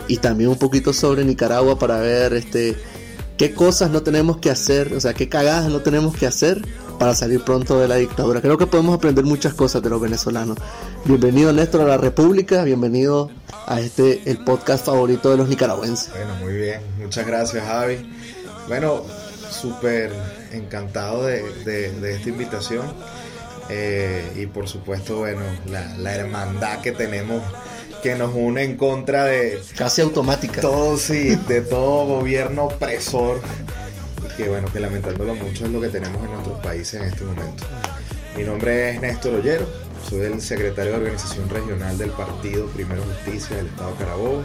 y también un poquito sobre Nicaragua para ver este qué cosas no tenemos que hacer, o sea, qué cagadas no tenemos que hacer para salir pronto de la dictadura. Creo que podemos aprender muchas cosas de los venezolanos. Bienvenido Néstor a la República, bienvenido a este el podcast favorito de los nicaragüenses. Bueno, muy bien. Muchas gracias, Javi. Bueno, súper encantado de, de- de esta invitación. Eh, y por supuesto, bueno, la, la hermandad que tenemos que nos une en contra de Casi automática. todo, sí, de todo gobierno opresor. Que bueno, que lamentándolo mucho es lo que tenemos en nuestros países en este momento. Mi nombre es Néstor Ollero, soy el secretario de organización regional del partido Primero Justicia del Estado Carabobo.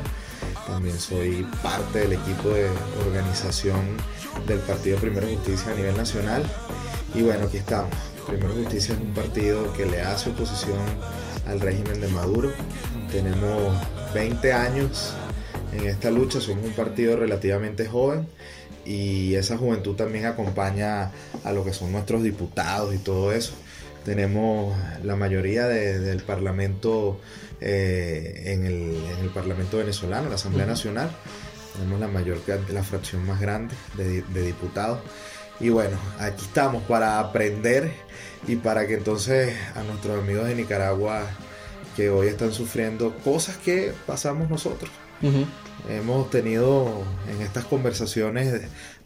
También soy parte del equipo de organización del partido Primero Justicia a nivel nacional. Y bueno, aquí estamos. Primero Justicia es un partido que le hace oposición al régimen de Maduro. Tenemos 20 años en esta lucha, somos un partido relativamente joven y esa juventud también acompaña a lo que son nuestros diputados y todo eso. Tenemos la mayoría de- del Parlamento eh, en, el, en el Parlamento venezolano, la Asamblea Nacional. Tenemos la mayor, la fracción más grande de, di- de diputados. Y bueno, aquí estamos para aprender y para que entonces a nuestros amigos de Nicaragua que hoy están sufriendo cosas que pasamos nosotros. Hemos tenido en estas conversaciones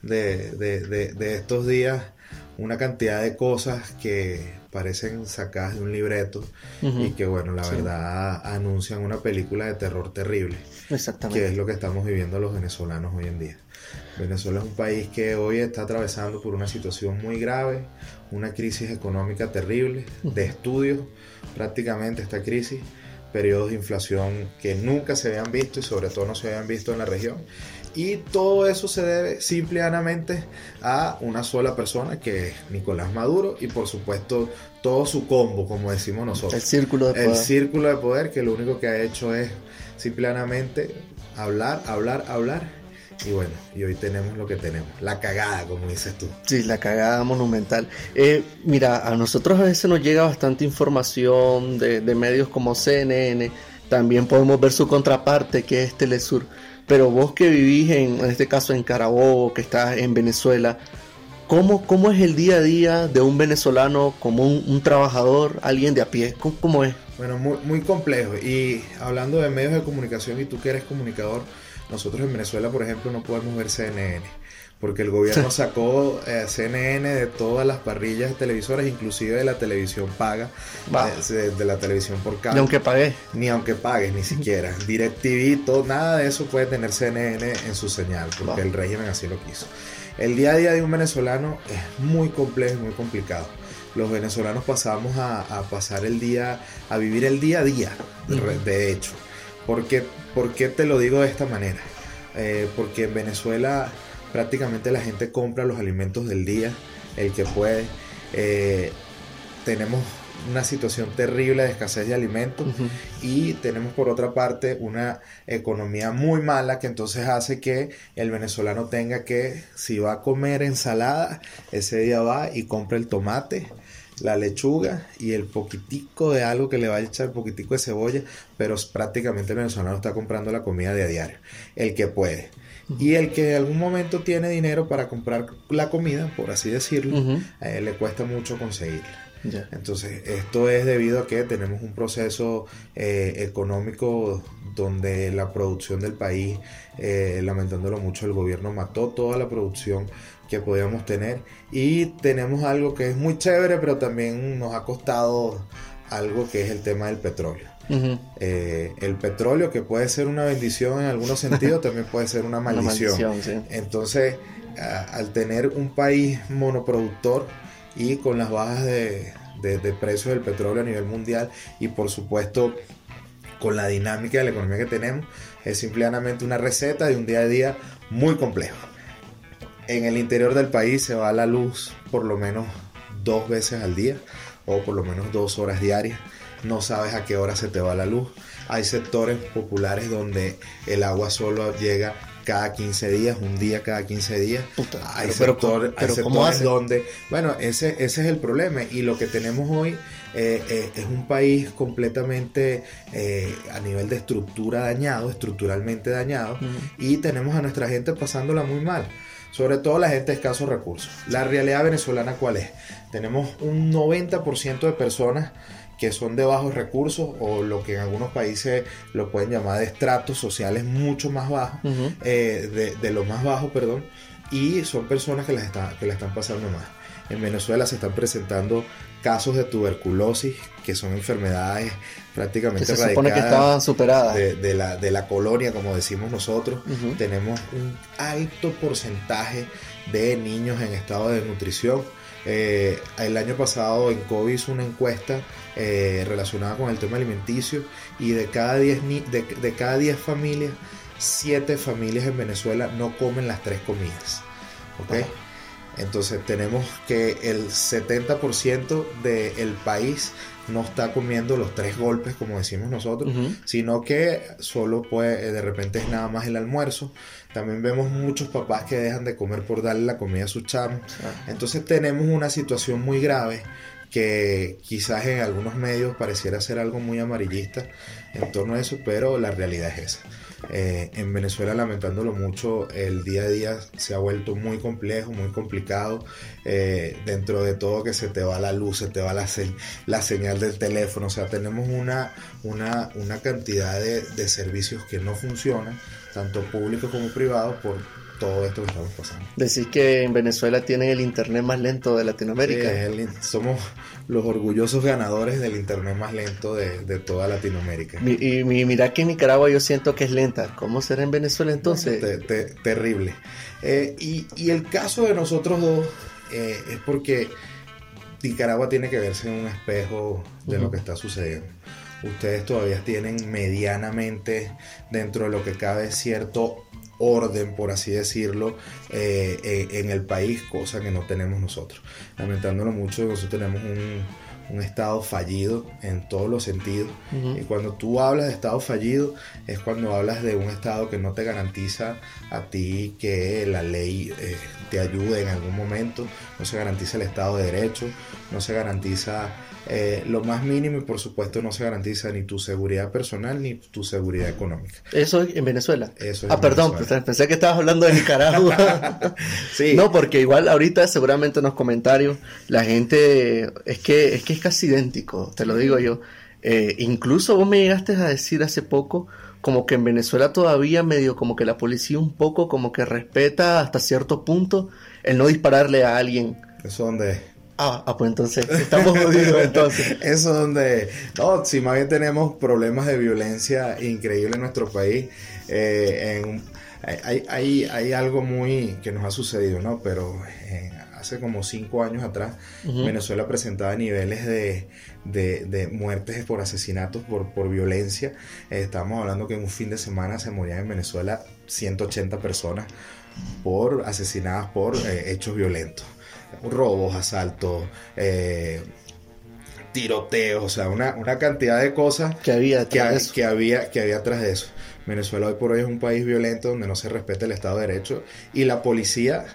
de, de- de- de estos días una cantidad de cosas que parecen sacadas de un libreto y que bueno, la Sí. verdad anuncian una película de terror terrible, que Exactamente. es lo que estamos viviendo los venezolanos hoy en día. Venezuela es un país que hoy está atravesando por una situación muy grave, una crisis económica terrible, de estudios prácticamente esta crisis, periodos de inflación que nunca se habían visto y sobre todo no se habían visto en la región. Y todo eso se debe simple y llanamente a una sola persona que es Nicolás Maduro y por supuesto todo su combo, como decimos nosotros El círculo de el poder. círculo de poder que lo único que ha hecho es simplemente hablar, hablar, hablar. Y bueno, y hoy tenemos lo que tenemos, la cagada, como dices tú. Sí, la cagada monumental. Eh, mira, a nosotros a veces nos llega bastante información de, de medios como CNN. También podemos ver su contraparte, que es Telesur. Pero vos que vivís, en, en este caso en Carabobo, que estás en Venezuela, ¿Cómo, ¿Cómo es el día a día de un venezolano como un, trabajador, alguien de a pie? ¿Cómo, es? Bueno, muy, muy complejo. Y hablando de medios de comunicación y tú que eres comunicador, nosotros en Venezuela, por ejemplo, no podemos ver CNN porque el gobierno [LAUGHS] sacó eh, CNN de todas las parrillas televisoras, inclusive de la televisión paga, de, la televisión por cable. Ni aunque pagues. Ni aunque pagues, ni siquiera. [LAUGHS] DirecTV, todo, nada de eso puede tener CNN en su señal, porque el régimen así lo quiso. El día a día de un venezolano es muy complejo y muy complicado. Los venezolanos pasamos a, pasar el día, a vivir el día a día, de, hecho. ¿Por qué, te lo digo de esta manera? Eh, porque en Venezuela prácticamente la gente compra los alimentos del día, el que puede. Eh, tenemos una situación terrible de escasez de alimentos y tenemos por otra parte una economía muy mala que entonces hace que el venezolano tenga que, si va a comer ensalada, ese día va y compra el tomate, la lechuga y el poquitico de algo que le va a echar, poquitico de cebolla, pero prácticamente el venezolano está comprando la comida de a diario, el que puede. Y el que en algún momento tiene dinero para comprar la comida, por así decirlo, eh, le cuesta mucho conseguirla. Entonces, esto es debido a que tenemos un proceso eh, económico donde la producción del país, eh, lamentándolo mucho, el gobierno mató toda la producción que podíamos tener y tenemos algo que es muy chévere, pero también nos ha costado algo que es el tema del petróleo. Eh, el petróleo, que puede ser una bendición en algunos sentidos, [LAUGHS] también puede ser una maldición. Entonces, al tener un país monoproductor, y con las bajas de, de, precios del petróleo a nivel mundial y por supuesto con la dinámica de la economía que tenemos, es simplemente una receta de un día a día muy complejo. En el interior del país se va la luz por lo menos dos veces al día o por lo menos dos horas diarias. No sabes a qué hora se te va la luz. Hay sectores populares donde el agua solo llega cada 15 días, un día cada 15 días. hay, sectores donde, bueno, ese, ese es el problema y lo que tenemos hoy eh, eh, es un país completamente eh, a nivel de estructura dañado, estructuralmente dañado y tenemos a nuestra gente pasándola muy mal sobre todo la gente de escasos recursos. La realidad venezolana cuál es? Tenemos un 90% de personas que son de bajos recursos o lo que en algunos países lo pueden llamar de estratos sociales mucho más bajos, eh, de, de, lo más bajo, perdón, y son personas que, las está, que están pasando más. En Venezuela se están presentando casos de tuberculosis, que son enfermedades prácticamente que se supone que estaban superadas. De, la, de la colonia, como decimos nosotros. Tenemos un alto porcentaje de niños en estado de nutrición eh, el año pasado en COVID hizo una encuesta eh, relacionada con el tema alimenticio y de cada 10 de, cada 10 familias, 7 familias en Venezuela no comen las tres comidas. ¿ok? Entonces tenemos que el 70% del país no está comiendo los tres golpes como decimos nosotros, sino que solo puede, de repente es nada más el almuerzo. También vemos muchos papás que dejan de comer por darle la comida a sus chamos. Entonces tenemos una situación muy grave que quizás en algunos medios pareciera ser algo muy amarillista en torno a eso, pero la realidad es esa. Eh, en Venezuela, lamentándolo mucho, el día a día se ha vuelto muy complejo, muy complicado. Eh, dentro de todo que se te va la luz, se te va la, la señal del teléfono. O sea, tenemos una, una, una cantidad de, de servicios que no funcionan, tanto públicos como privados, por todo esto que estamos pasando. Decís que en Venezuela tienen el internet más lento de Latinoamérica. somos los orgullosos ganadores del internet más lento de, toda Latinoamérica. Y, mira que en Nicaragua yo siento que es lenta. ¿Cómo será en Venezuela entonces? terrible. Eh, y, el caso de nosotros dos eh, es porque Nicaragua tiene que verse en un espejo de lo que está sucediendo. Ustedes todavía tienen medianamente dentro de lo que cabe cierto orden, por así decirlo, eh, eh, en el país, cosa que no tenemos nosotros. Lamentándolo mucho, nosotros tenemos un, estado fallido en todos los sentidos. Y cuando tú hablas de estado fallido, es cuando hablas de un estado que no te garantiza a ti que la ley eh, te ayude en algún momento, no se garantiza el estado de derecho, no se garantiza eh, lo más mínimo y por supuesto no se garantiza ni tu seguridad personal ni tu seguridad económica. Eso en Venezuela. Eso es ah, perdón, Venezuela. pensé que estabas hablando de Nicaragua. [LAUGHS] Sí. No, porque igual ahorita seguramente en los comentarios la gente es que es que es casi idéntico, te lo digo yo. Eh, incluso vos me llegaste a decir hace poco como que en Venezuela todavía medio como que la policía un poco como que respeta hasta cierto punto el no dispararle a alguien. Eso donde Ah, ah, pues entonces estamos jodidos [LAUGHS] entonces. Eso donde, no, si más bien tenemos problemas de violencia increíble en nuestro país, eh, en- hay, hay, hay algo muy que nos ha sucedido, ¿no? Pero eh, hace como cinco años atrás. Venezuela presentaba niveles de, de, de muertes por asesinatos, por, por violencia. Eh, estamos hablando que en un fin de semana se morían en Venezuela 180 personas por asesinadas por eh, hechos violentos. Robos, asaltos, eh, tiroteos, o sea, una, una cantidad de cosas Que había que, ha- había, que había atrás de eso. Venezuela hoy por hoy es un país violento donde no se respeta el Estado de Derecho y la policía,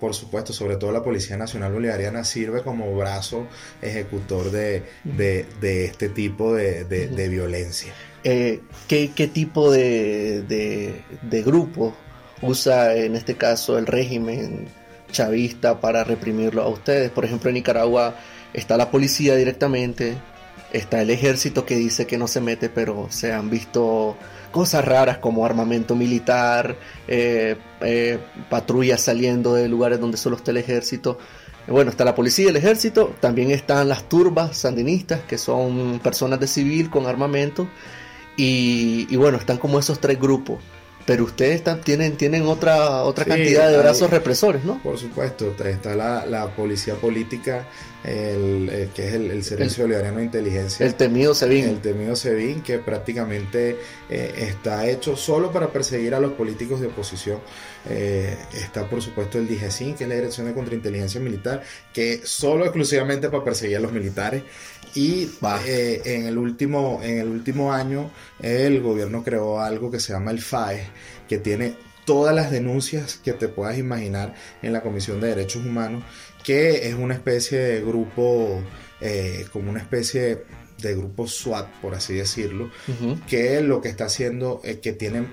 por supuesto, sobre todo la Policía Nacional Bolivariana, sirve como brazo ejecutor de, de- de este tipo de, de- de violencia. Eh, ¿qué, qué tipo de, de, de grupo usa en este caso el régimen chavista para reprimirlo a ustedes? Por ejemplo, en Nicaragua está la policía directamente, está el ejército que dice que no se mete, pero se han visto cosas raras como armamento militar, eh, eh, patrullas saliendo de lugares donde solo está el ejército. Bueno, está la policía y el ejército, también están las turbas sandinistas, que son personas de civil con armamento, y, y bueno, están como esos tres grupos. Pero ustedes están- tienen, tienen otra, otra Sí, cantidad de hay- brazos represores, ¿no? Por supuesto, está la, la policía política, el, el- que es el, el Servicio Bolivariano de Inteligencia. El temido SEBIN. El temido SEBIN, que prácticamente eh, está hecho solo para perseguir a los políticos de oposición. Eh, está, por supuesto, el DIGESIN, que es la Dirección de Contrainteligencia Militar, que solo exclusivamente para perseguir a los militares. Y eh, en, el último, en el último año, el gobierno creó algo que se llama el FAE, que tiene todas las denuncias que te puedas imaginar en la Comisión de Derechos Humanos, que es una especie de grupo, eh, como una especie de grupo SWAT, por así decirlo, que lo que está haciendo es que tienen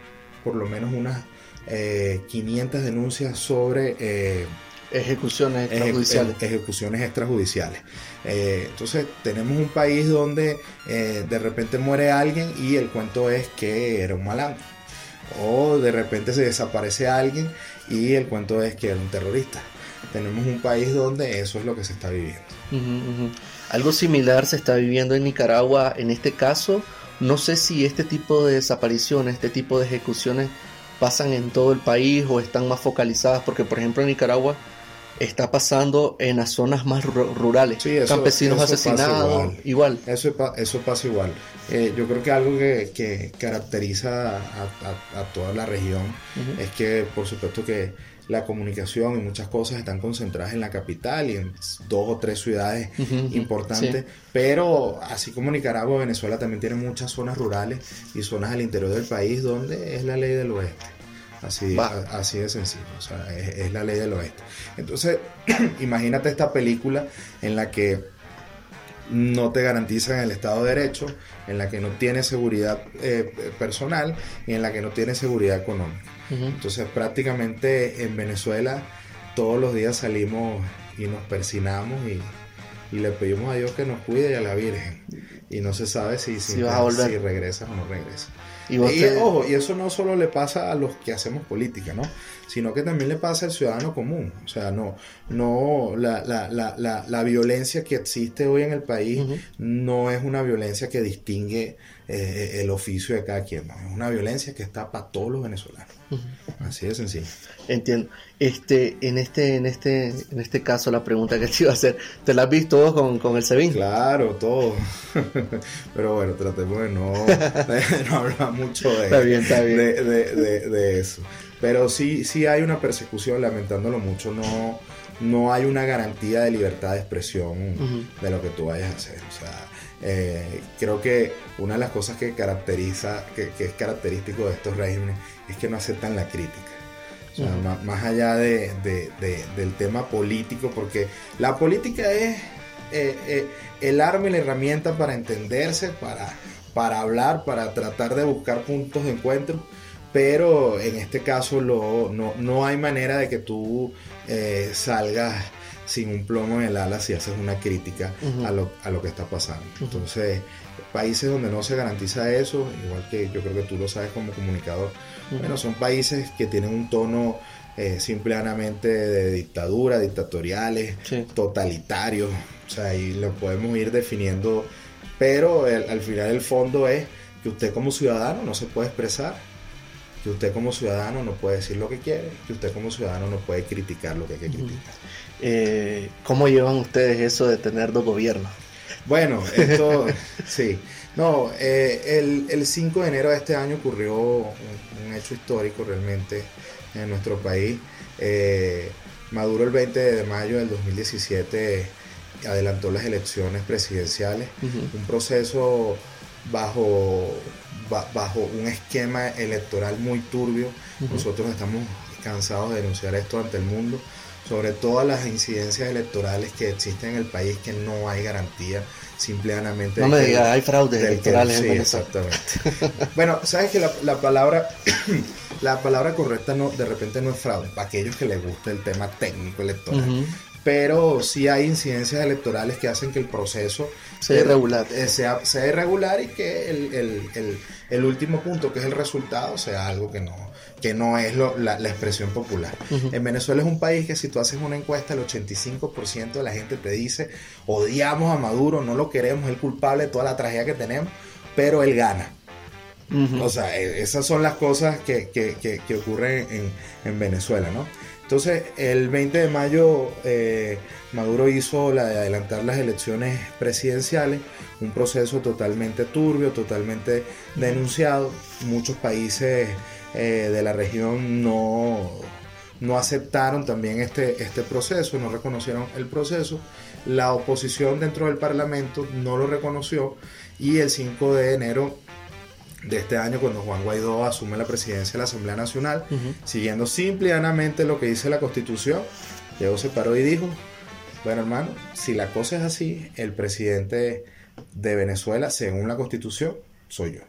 por lo menos unas eh, 500 denuncias sobre eh, Ejecuciones eje- extrajudiciales. eje- ejecuciones extrajudiciales. Eh, entonces tenemos un país donde eh, de repente muere alguien y el cuento es que era un malandro. O de repente se desaparece alguien y el cuento es que era un terrorista. Tenemos un país donde eso es lo que se está viviendo. Algo similar se está viviendo en Nicaragua en este caso. No sé si este tipo de desapariciones, este tipo de ejecuciones pasan en todo el país o están más focalizadas, porque por ejemplo en Nicaragua está pasando en las zonas más ru- rurales. Sí, eso- Campesinos eso pasa asesinados, igual. igual. Eso, eso pasa igual. Eh, yo creo que algo que, que caracteriza a, a- a toda la región es que, por supuesto, que la comunicación y muchas cosas están concentradas en la capital y en dos o tres ciudades importantes. Pero, así como Nicaragua, Venezuela también tiene muchas zonas rurales y zonas al interior del país donde es la ley del oeste. Así, a- así de sencillo, o sea, es, es la ley del oeste. Entonces, [CLEARS THROAT] imagínate esta película en la que no te garantizan el Estado de Derecho, en la que no tienes seguridad eh, personal y en la que no tienes seguridad económica. Entonces prácticamente en Venezuela todos los días salimos y nos persinamos y, y le pedimos a Dios que nos cuide y a la Virgen. Y no se sabe si, si, Si vas a volver. si regresas o no regresas. Y vos Y, te- ojo, y eso no solo le pasa a los que hacemos política, ¿no? Sino que también le pasa al ciudadano común. O sea, no, no, la, la, la, la, la violencia que existe hoy en el país no es una violencia que distingue eh, el oficio de cada quien, ¿no? Es una violencia que está para todos los venezolanos. Así de sencillo. Entiendo. Este, en este, en este, en este caso la pregunta que te iba a hacer, ¿te la has visto vos con, con el SEBIN? Claro, todo. [LAUGHS] Pero bueno, tratemos de no, de [LAUGHS] no hablar mucho de, Está bien, está bien. de, de- de- de eso. Pero sí, sí hay una persecución, lamentándolo mucho, no, no hay una garantía de libertad de expresión Ujú. de lo que tú vayas a hacer. O sea, eh, creo que una de las cosas que caracteriza, que, que es característico de estos regímenes, es que no aceptan la crítica. O sea, Ujú. ma- más, allá de, de- de- del tema político, porque la política es, eh, eh, el arma y la herramienta para entenderse, para, para hablar, para tratar de buscar puntos de encuentro, pero en este caso lo, no, no hay manera de que tú eh, salgas sin un plomo en el ala si haces una crítica a, lo, a, lo, que está pasando. Entonces, países donde no se garantiza eso, igual que yo creo que tú lo sabes como comunicador, bueno, son países que tienen un tono eh, simplemente de dictadura, dictatoriales, totalitarios, o sea, ahí lo podemos ir definiendo, pero al final el fondo es que usted como ciudadano no se puede expresar, que usted como ciudadano no puede decir lo que quiere, que usted como ciudadano no puede criticar lo que hay que criticar. Eh, ¿Cómo llevan ustedes eso de tener dos gobiernos? Bueno, esto [LAUGHS] sí. No, eh, el, 5 de enero de este año ocurrió un, hecho histórico realmente en nuestro país. Eh, Maduro el 20 de mayo del 2017 adelantó las elecciones presidenciales, un proceso bajo, bajo un esquema electoral muy turbio. Nosotros estamos cansados de denunciar esto ante el mundo sobre todas las incidencias electorales que existen en el país, que no hay garantía simplemente... No me digas, hay fraudes electorales. sí, exactamente. [LAUGHS] bueno, sabes que la, palabra, [CLEARS THROAT] la palabra correcta no, de repente no es fraude, para aquellos que les gusta el tema técnico electoral. Pero sí hay incidencias electorales que hacen que el proceso sea irregular. Eh, sea, sea irregular y que el, el, el, último punto, que es el resultado, sea algo que no, que no es la, expresión popular. En Venezuela es un país que si tú haces una encuesta, el 85% de la gente te dice, odiamos a Maduro, no lo queremos, es el culpable de toda la tragedia que tenemos, pero él gana. O sea, e, esas son las cosas que, ocurren en, Venezuela, ¿no? Entonces, el 20 de mayo, eh, Maduro hizo la de adelantar las elecciones presidenciales, un proceso totalmente turbio, totalmente denunciado. Muchos países eh, de la región no, no aceptaron también este, este proceso, no reconocieron el proceso. La oposición dentro del Parlamento no lo reconoció y el 5 de enero de este año, cuando Juan Guaidó asume la presidencia de la Asamblea Nacional, siguiendo simplemente lo que dice la Constitución, llegó, se paró y dijo, bueno hermano, si la cosa es así, el presidente de Venezuela, según la Constitución, soy yo.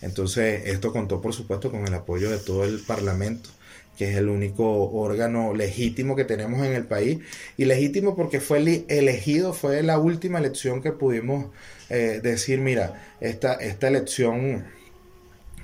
Entonces, esto contó, por supuesto, con el apoyo de todo el Parlamento, que es el único órgano legítimo que tenemos en el país. Y legítimo porque fue elegido, fue la última elección que pudimos eh, decir, mira, esta, esta elección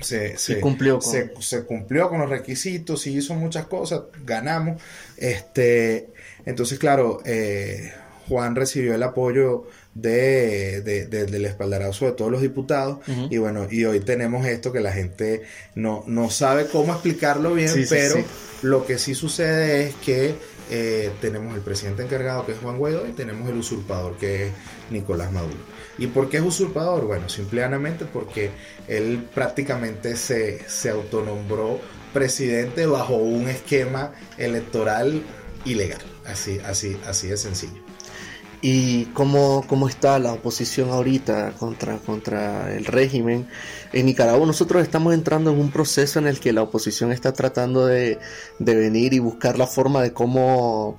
se, cumplió con... Se, cumplió con los requisitos, y hizo muchas cosas, ganamos. Este, entonces, claro, eh, Juan recibió el apoyo de, del espaldarazo de todos los diputados. Y bueno, y hoy tenemos esto que la gente no, no sabe cómo explicarlo bien, pero lo que sí sucede es que eh, tenemos el presidente encargado que es Juan Guaidó y tenemos el usurpador que es Nicolás Maduro. ¿Y por qué es usurpador? Bueno, simplemente porque él prácticamente se, se autonombró presidente bajo un esquema electoral ilegal. Así, así, así de sencillo. ¿Y cómo, cómo está la oposición ahorita contra, contra el régimen? En Nicaragua nosotros estamos entrando en un proceso en el que la oposición está tratando de, venir y buscar la forma de cómo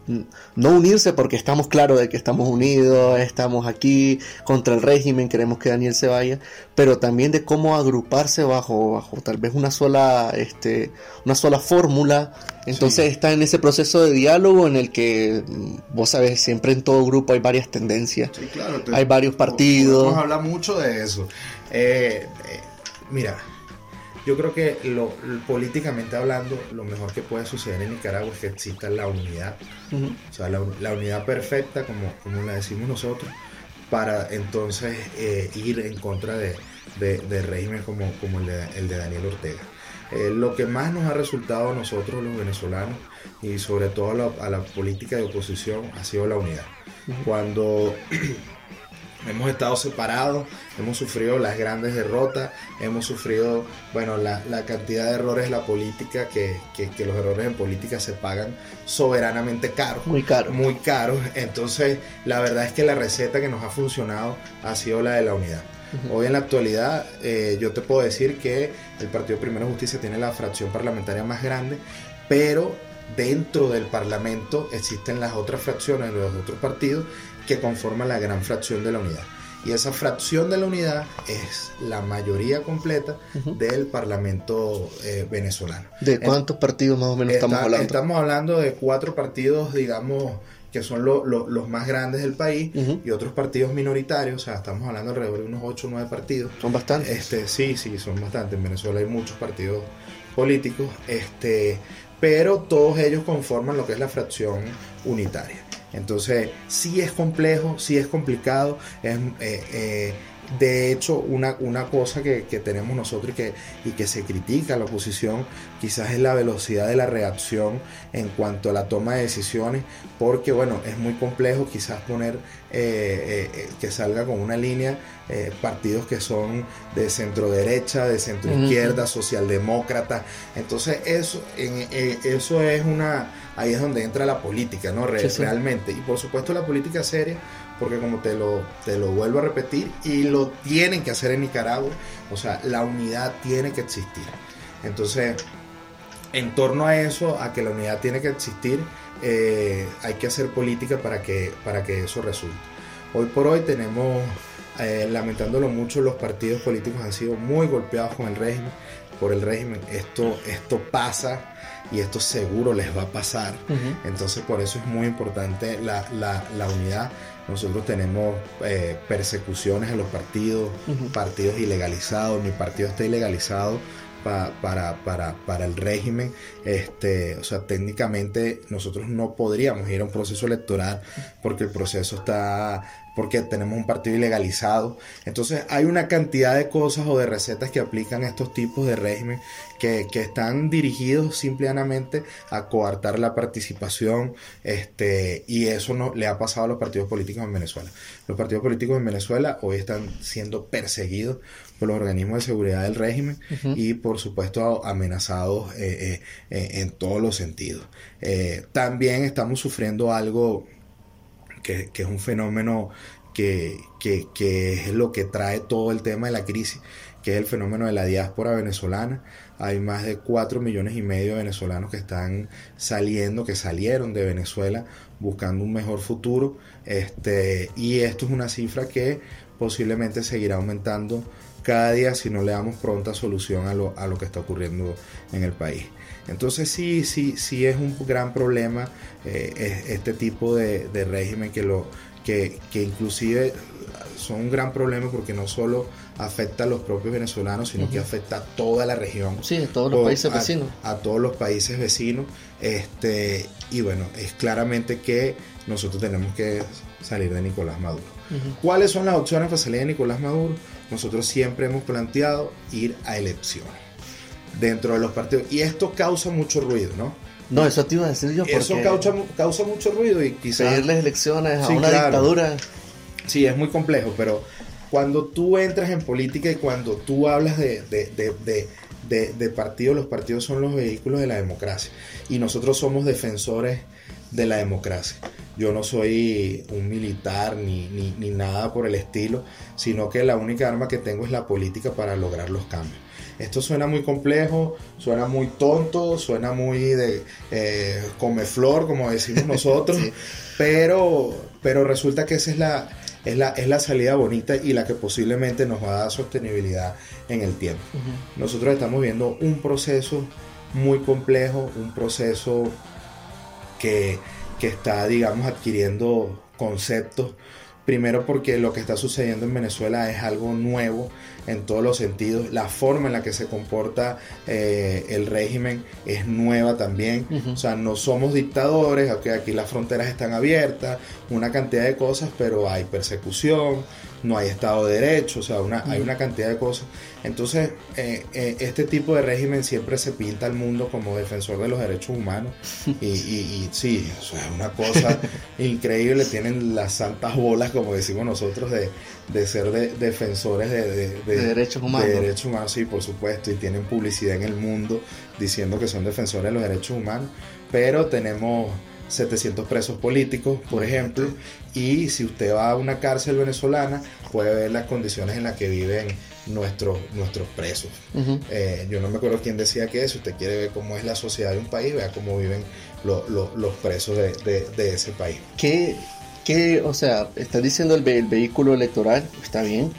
no unirse porque estamos claros de que estamos unidos, estamos aquí contra el régimen, queremos que Daniel se vaya, pero también de cómo agruparse bajo, bajo tal vez una sola, este, una sola fórmula. Entonces está en ese proceso de diálogo en el que, vos sabes, siempre en todo grupo hay varias tendencias, hay varios partidos. Vamos a hablar mucho de eso. Eh, eh, mira, yo creo que lo, políticamente hablando, lo mejor que puede suceder en Nicaragua es que exista la unidad, o sea, la, unidad perfecta, como, como la decimos nosotros, para entonces eh, ir en contra de, de, régimen como, como el, de, el de Daniel Ortega. lo que más nos ha resultado a nosotros los venezolanos y sobre todo a la política de oposición ha sido la unidad cuando [CLEARS THROAT] hemos estado separados, hemos sufrido las grandes derrotas, hemos sufrido, bueno, la, cantidad de errores de la política, que, los errores en política se pagan soberanamente caros. Muy caros. Muy caros. Entonces, la verdad es que la receta que nos ha funcionado ha sido la de la unidad. Hoy en la actualidad eh, yo te puedo decir que el Partido Primero Justicia tiene la fracción parlamentaria más grande, pero dentro del Parlamento existen las otras fracciones de los otros partidos que conforman la gran fracción de la unidad. Y esa fracción de la unidad es la mayoría completa del Parlamento eh, venezolano. ¿De cuántos partidos más o menos estamos hablando? Estamos hablando de cuatro partidos, digamos, que son los más grandes del país, y otros partidos minoritarios, o sea, estamos hablando alrededor de unos 8 o 9 partidos. Son bastantes. Este, sí, sí, son bastantes. En Venezuela hay muchos partidos políticos, este, pero todos ellos conforman lo que es la fracción unitaria. Entonces, sí es complejo, sí es complicado, es, eh, eh, de hecho, una, una cosa que, tenemos nosotros y que, y que se critica a la oposición quizás es la velocidad de la reacción en cuanto a la toma de decisiones, porque bueno, es muy complejo quizás poner eh, eh, que salga con una línea eh, partidos que son de centro derecha, de centro izquierda, socialdemócrata. Entonces eso, en, eso es una, ahí es donde entra la política, ¿no? Realmente. Y por supuesto la política seria porque como te lo, te lo vuelvo a repetir, y lo tienen que hacer en Nicaragua, o sea, la unidad tiene que existir. Entonces, en torno a eso, a que la unidad tiene que existir, eh, hay que hacer política para que, para que eso resulte. Hoy por hoy tenemos, eh, lamentándolo mucho, los partidos políticos han sido muy golpeados con el régimen, por el régimen. Esto, esto pasa y esto seguro les va a pasar. Entonces por eso es muy importante la, la unidad. Nosotros tenemos eh, persecuciones en los partidos, partidos ilegalizados, mi partido está ilegalizado para, para, para, el régimen. Este, o sea, técnicamente nosotros no podríamos ir a un proceso electoral porque el proceso está porque tenemos un partido ilegalizado. Entonces hay una cantidad de cosas o de recetas que aplican estos tipos de régimen que, están dirigidos simplemente a coartar la participación este, y eso no le ha pasado a los partidos políticos en Venezuela. Los partidos políticos en Venezuela hoy están siendo perseguidos por los organismos de seguridad del régimen y por supuesto amenazados eh, eh, en todos los sentidos. Eh, también estamos sufriendo algo que, es un fenómeno que, es lo que trae todo el tema de la crisis, que es el fenómeno de la diáspora venezolana. Hay más de 4 millones y medio de venezolanos que están saliendo, que salieron de Venezuela buscando un mejor futuro. Este, y esto es una cifra que posiblemente seguirá aumentando cada día si no le damos pronta solución a lo, a lo que está ocurriendo en el país. Entonces sí, sí, sí es un gran problema eh, este tipo de, régimen que, lo, que, que inclusive son un gran problema porque no solo afecta a los propios venezolanos, sino que afecta a toda la región. Sí, a todos los países vecinos. A todos los países vecinos. Este, y bueno, es claramente que nosotros tenemos que salir de Nicolás Maduro. ¿Cuáles son las opciones para salir de Nicolás Maduro? Nosotros siempre hemos planteado ir a elecciones dentro de los partidos. Y esto causa mucho ruido, ¿no? No, eso te iba a decir yo. Eso causa, causa mucho ruido y quizás... Pedirles elecciones a una dictadura. Sí, es muy complejo, pero cuando tú entras en política y cuando tú hablas de, de, partidos, los partidos son los vehículos de la democracia. Y nosotros somos defensores de la democracia. Yo no soy un militar ni, ni, ni nada por el estilo, sino que la única arma que tengo es la política para lograr los cambios. Esto suena muy complejo, suena muy tonto, suena muy de eh, come flor, como decimos [LAUGHS] nosotros, pero, pero resulta que esa es la, es la, es la salida bonita y la que posiblemente nos va a dar sostenibilidad en el tiempo. Nosotros estamos viendo un proceso muy complejo, un proceso que, que está, digamos, adquiriendo conceptos Primero porque lo que está sucediendo en Venezuela es algo nuevo en todos los sentidos. La forma en la que se comporta eh, el régimen es nueva también. O sea, no somos dictadores, aquí las fronteras están abiertas, una cantidad de cosas, pero hay persecución, no hay Estado de Derecho, o sea, una, hay una cantidad de cosas. Entonces, eh, eh, este tipo de régimen siempre se pinta al mundo como defensor de los derechos humanos. [LAUGHS] Y, y, sí, o es una cosa [LAUGHS] increíble. Tienen las santas bolas, como decimos nosotros, de, ser defensores de, derechos humanos. De derechos humanos, sí, por supuesto. Y tienen publicidad en el mundo diciendo que son defensores de los derechos humanos. Pero tenemos 700 presos políticos, por ejemplo, y si usted va a una cárcel venezolana, puede ver las condiciones en las que viven nuestros, nuestros presos. Eh, yo no me acuerdo quién decía que si usted quiere ver cómo es la sociedad de un país, vea cómo viven los presos de, ese país. ¿Qué, ¿qué, o sea, estás diciendo el, vehículo electoral, está bien.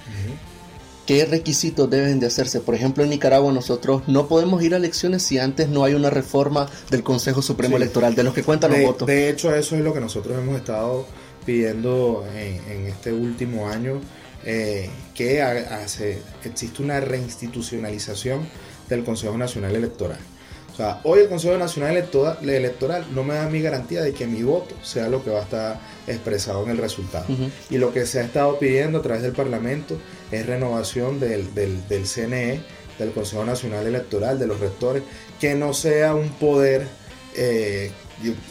¿Qué requisitos deben de hacerse? Por ejemplo, en Nicaragua nosotros no podemos ir a elecciones si antes no hay una reforma del Consejo Supremo Electoral, de los que cuentan los votos. De hecho, eso es lo que nosotros hemos estado pidiendo en, este último año, eh, que hace, existe una reinstitucionalización del Consejo Nacional Electoral. O sea, hoy el Consejo Nacional Electoral no me da mi garantía de que mi voto sea lo que va a estar expresado en el resultado. Y lo que se ha estado pidiendo a través del Parlamento es renovación del, del, CNE, del Consejo Nacional Electoral, de los rectores, que no sea un poder eh,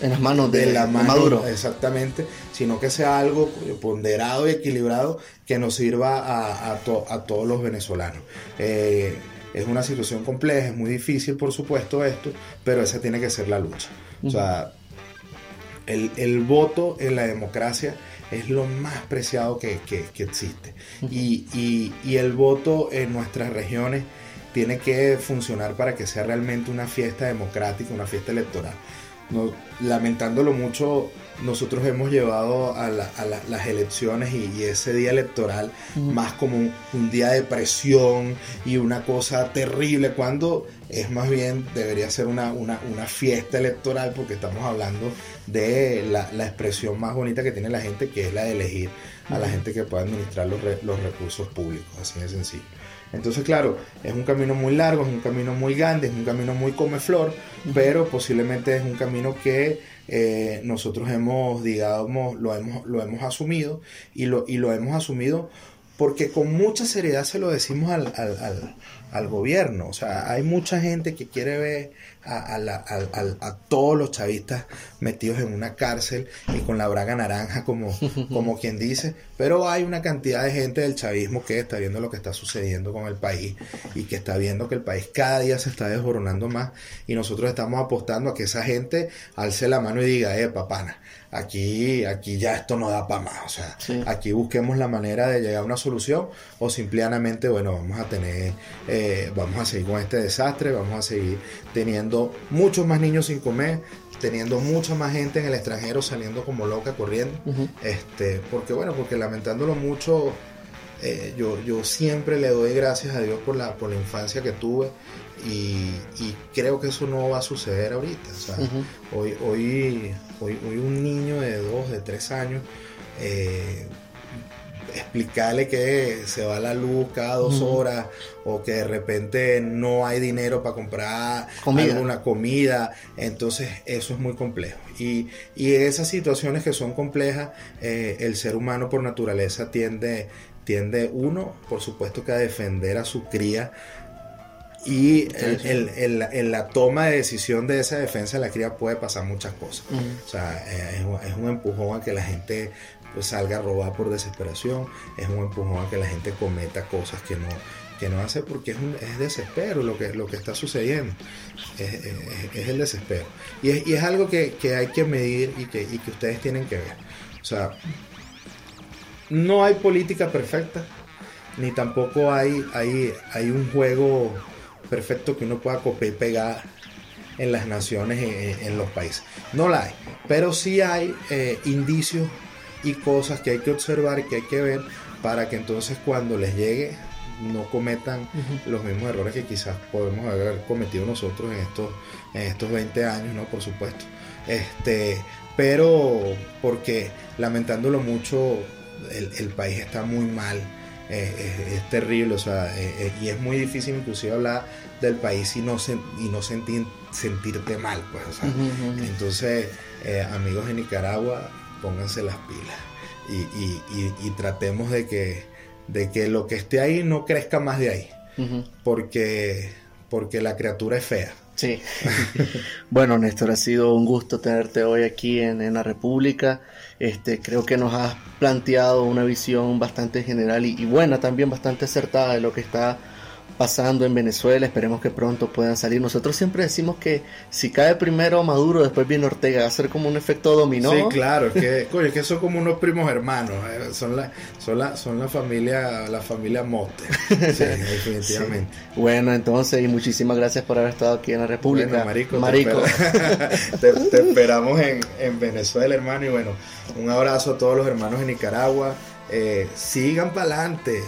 en las manos de, la Maduro. Exactamente, sino que sea algo ponderado y equilibrado que nos sirva a, a, todos los venezolanos. Eh, es una situación compleja, es muy difícil por supuesto esto, pero esa tiene que ser la lucha. O sea, el, voto en la democracia es lo más preciado que, existe. Y, el voto en nuestras regiones tiene que funcionar para que sea realmente una fiesta democrática, una fiesta electoral. No, lamentándolo mucho, nosotros hemos llevado a, las elecciones y, ese día electoral más como un, día de presión y una cosa terrible, cuando es más bien debería ser una, fiesta electoral porque estamos hablando de la, expresión más bonita que tiene la gente, que es la de elegir a la gente que pueda administrar los, los recursos públicos, así de sencillo. Entonces, claro, es un camino muy largo, es un camino muy grande, es un camino muy comeflor, pero posiblemente es un camino que eh, nosotros hemos, digamos, lo hemos, lo hemos asumido y lo, y lo hemos asumido porque con mucha seriedad se lo decimos al, al gobierno. O sea, hay mucha gente que quiere ver a, todos los chavistas metidos en una cárcel y con la braga naranja, como, [LAUGHS] como quien dice, pero hay una cantidad de gente del chavismo que está viendo lo que está sucediendo con el país y que está viendo que el país cada día se está desboronando más. Y nosotros estamos apostando a que esa gente alce la mano y diga, eh, papana, aquí, aquí ya esto no da para más, o sea, aquí busquemos la manera de llegar a una solución o simplemente, bueno, vamos a tener, eh, vamos a seguir con este desastre, vamos a seguir teniendo muchos más niños sin comer, teniendo mucha más gente en el extranjero saliendo como loca corriendo, este, porque bueno, porque lamentándolo mucho, eh, yo, yo siempre le doy gracias a Dios por la, por la infancia que tuve y, creo que eso no va a suceder ahorita. O sea, hoy, hoy, hoy, hoy, un niño de dos, de tres años, eh, explicarle que se va la luz cada dos horas o que de repente no hay dinero para comprar alguna comida, entonces eso es muy complejo. Y, y esas situaciones que son complejas, eh, el ser humano por naturaleza tiende, tiende, uno, por supuesto que a defender a su cría, y en la toma de decisión de esa defensa de la cría puede pasar muchas cosas. O sea, es, es, un empujón a que la gente pues salga a robar por desesperación, es un empujón a que la gente cometa cosas que no, que no hace porque es, un, es desespero lo que, lo que está sucediendo, es, el desespero. Y es, y es algo que, hay que medir y que, y que ustedes tienen que ver. O sea, no hay política perfecta, ni tampoco hay, hay, hay un juego perfecto que uno pueda copiar y pegar en las naciones, en, los países. No la hay, pero sí hay eh, indicios y cosas que hay que observar y que hay que ver para que entonces cuando les llegue no cometan los mismos errores que quizás podemos haber cometido nosotros en estos, en estos 20 años, ¿no? Por supuesto. Este, pero porque lamentándolo mucho, el, país está muy mal, eh, es, terrible, o sea, eh, eh, y es muy difícil inclusive hablar del país y no, y no sentir, sentirte mal, pues, o sea, entonces, amigos de Nicaragua, pónganse las pilas y, tratemos de que, de que lo que esté ahí no crezca más de ahí, porque, porque la criatura es fea. Sí. [LAUGHS] bueno, Néstor, ha sido un gusto tenerte hoy aquí en, la República. Este, creo que nos has planteado una visión bastante general y, y, buena, también bastante acertada de lo que está pasando en Venezuela. Esperemos que pronto puedan salir. Nosotros siempre decimos que si cae primero Maduro, después viene Ortega. Va a ser como un efecto dominó. Sí, claro. Es que, [LAUGHS] coño, es que son como unos primos hermanos. eh, Son la, son la, son la familia, la familia Mote. [LAUGHS] Sí, definitivamente. Bueno, entonces, y muchísimas gracias por haber estado aquí en la República. Bueno, marico, Marico. Te, [LAUGHS] te- te esperamos en, en Venezuela, hermano. Y bueno, un abrazo a todos los hermanos en Nicaragua. Eh, sigan para adelante,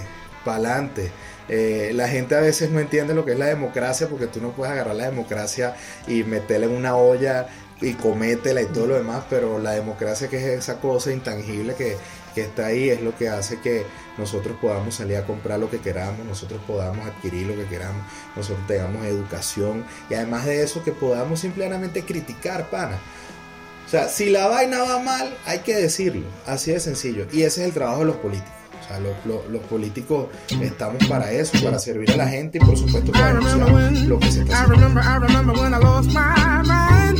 para adelante. La gente a veces no entiende lo que es la democracia porque tú no puedes agarrar la democracia y meterla en una olla y cométela y todo lo demás, pero la democracia que es esa cosa intangible que, que está ahí es lo que hace que nosotros podamos salir a comprar lo que queramos, nosotros podamos adquirir lo que queramos, nosotros tengamos educación y además de eso que podamos simplemente criticar, pana. O sea, si la vaina va mal, hay que decirlo, así de sencillo. Y ese es el trabajo de los políticos. Sea, los, los- los políticos estamos para eso, para servir a la gente y por supuesto para denunciar when, lo que se está I haciendo. remember, I remember when I lost my mind.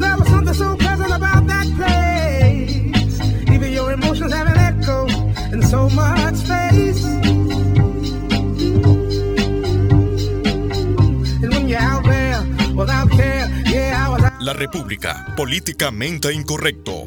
There was something so pleasant about that place. Even your emotions have an echo in so much space. And when you're out there without care, yeah, I was out. La República, políticamente incorrecto.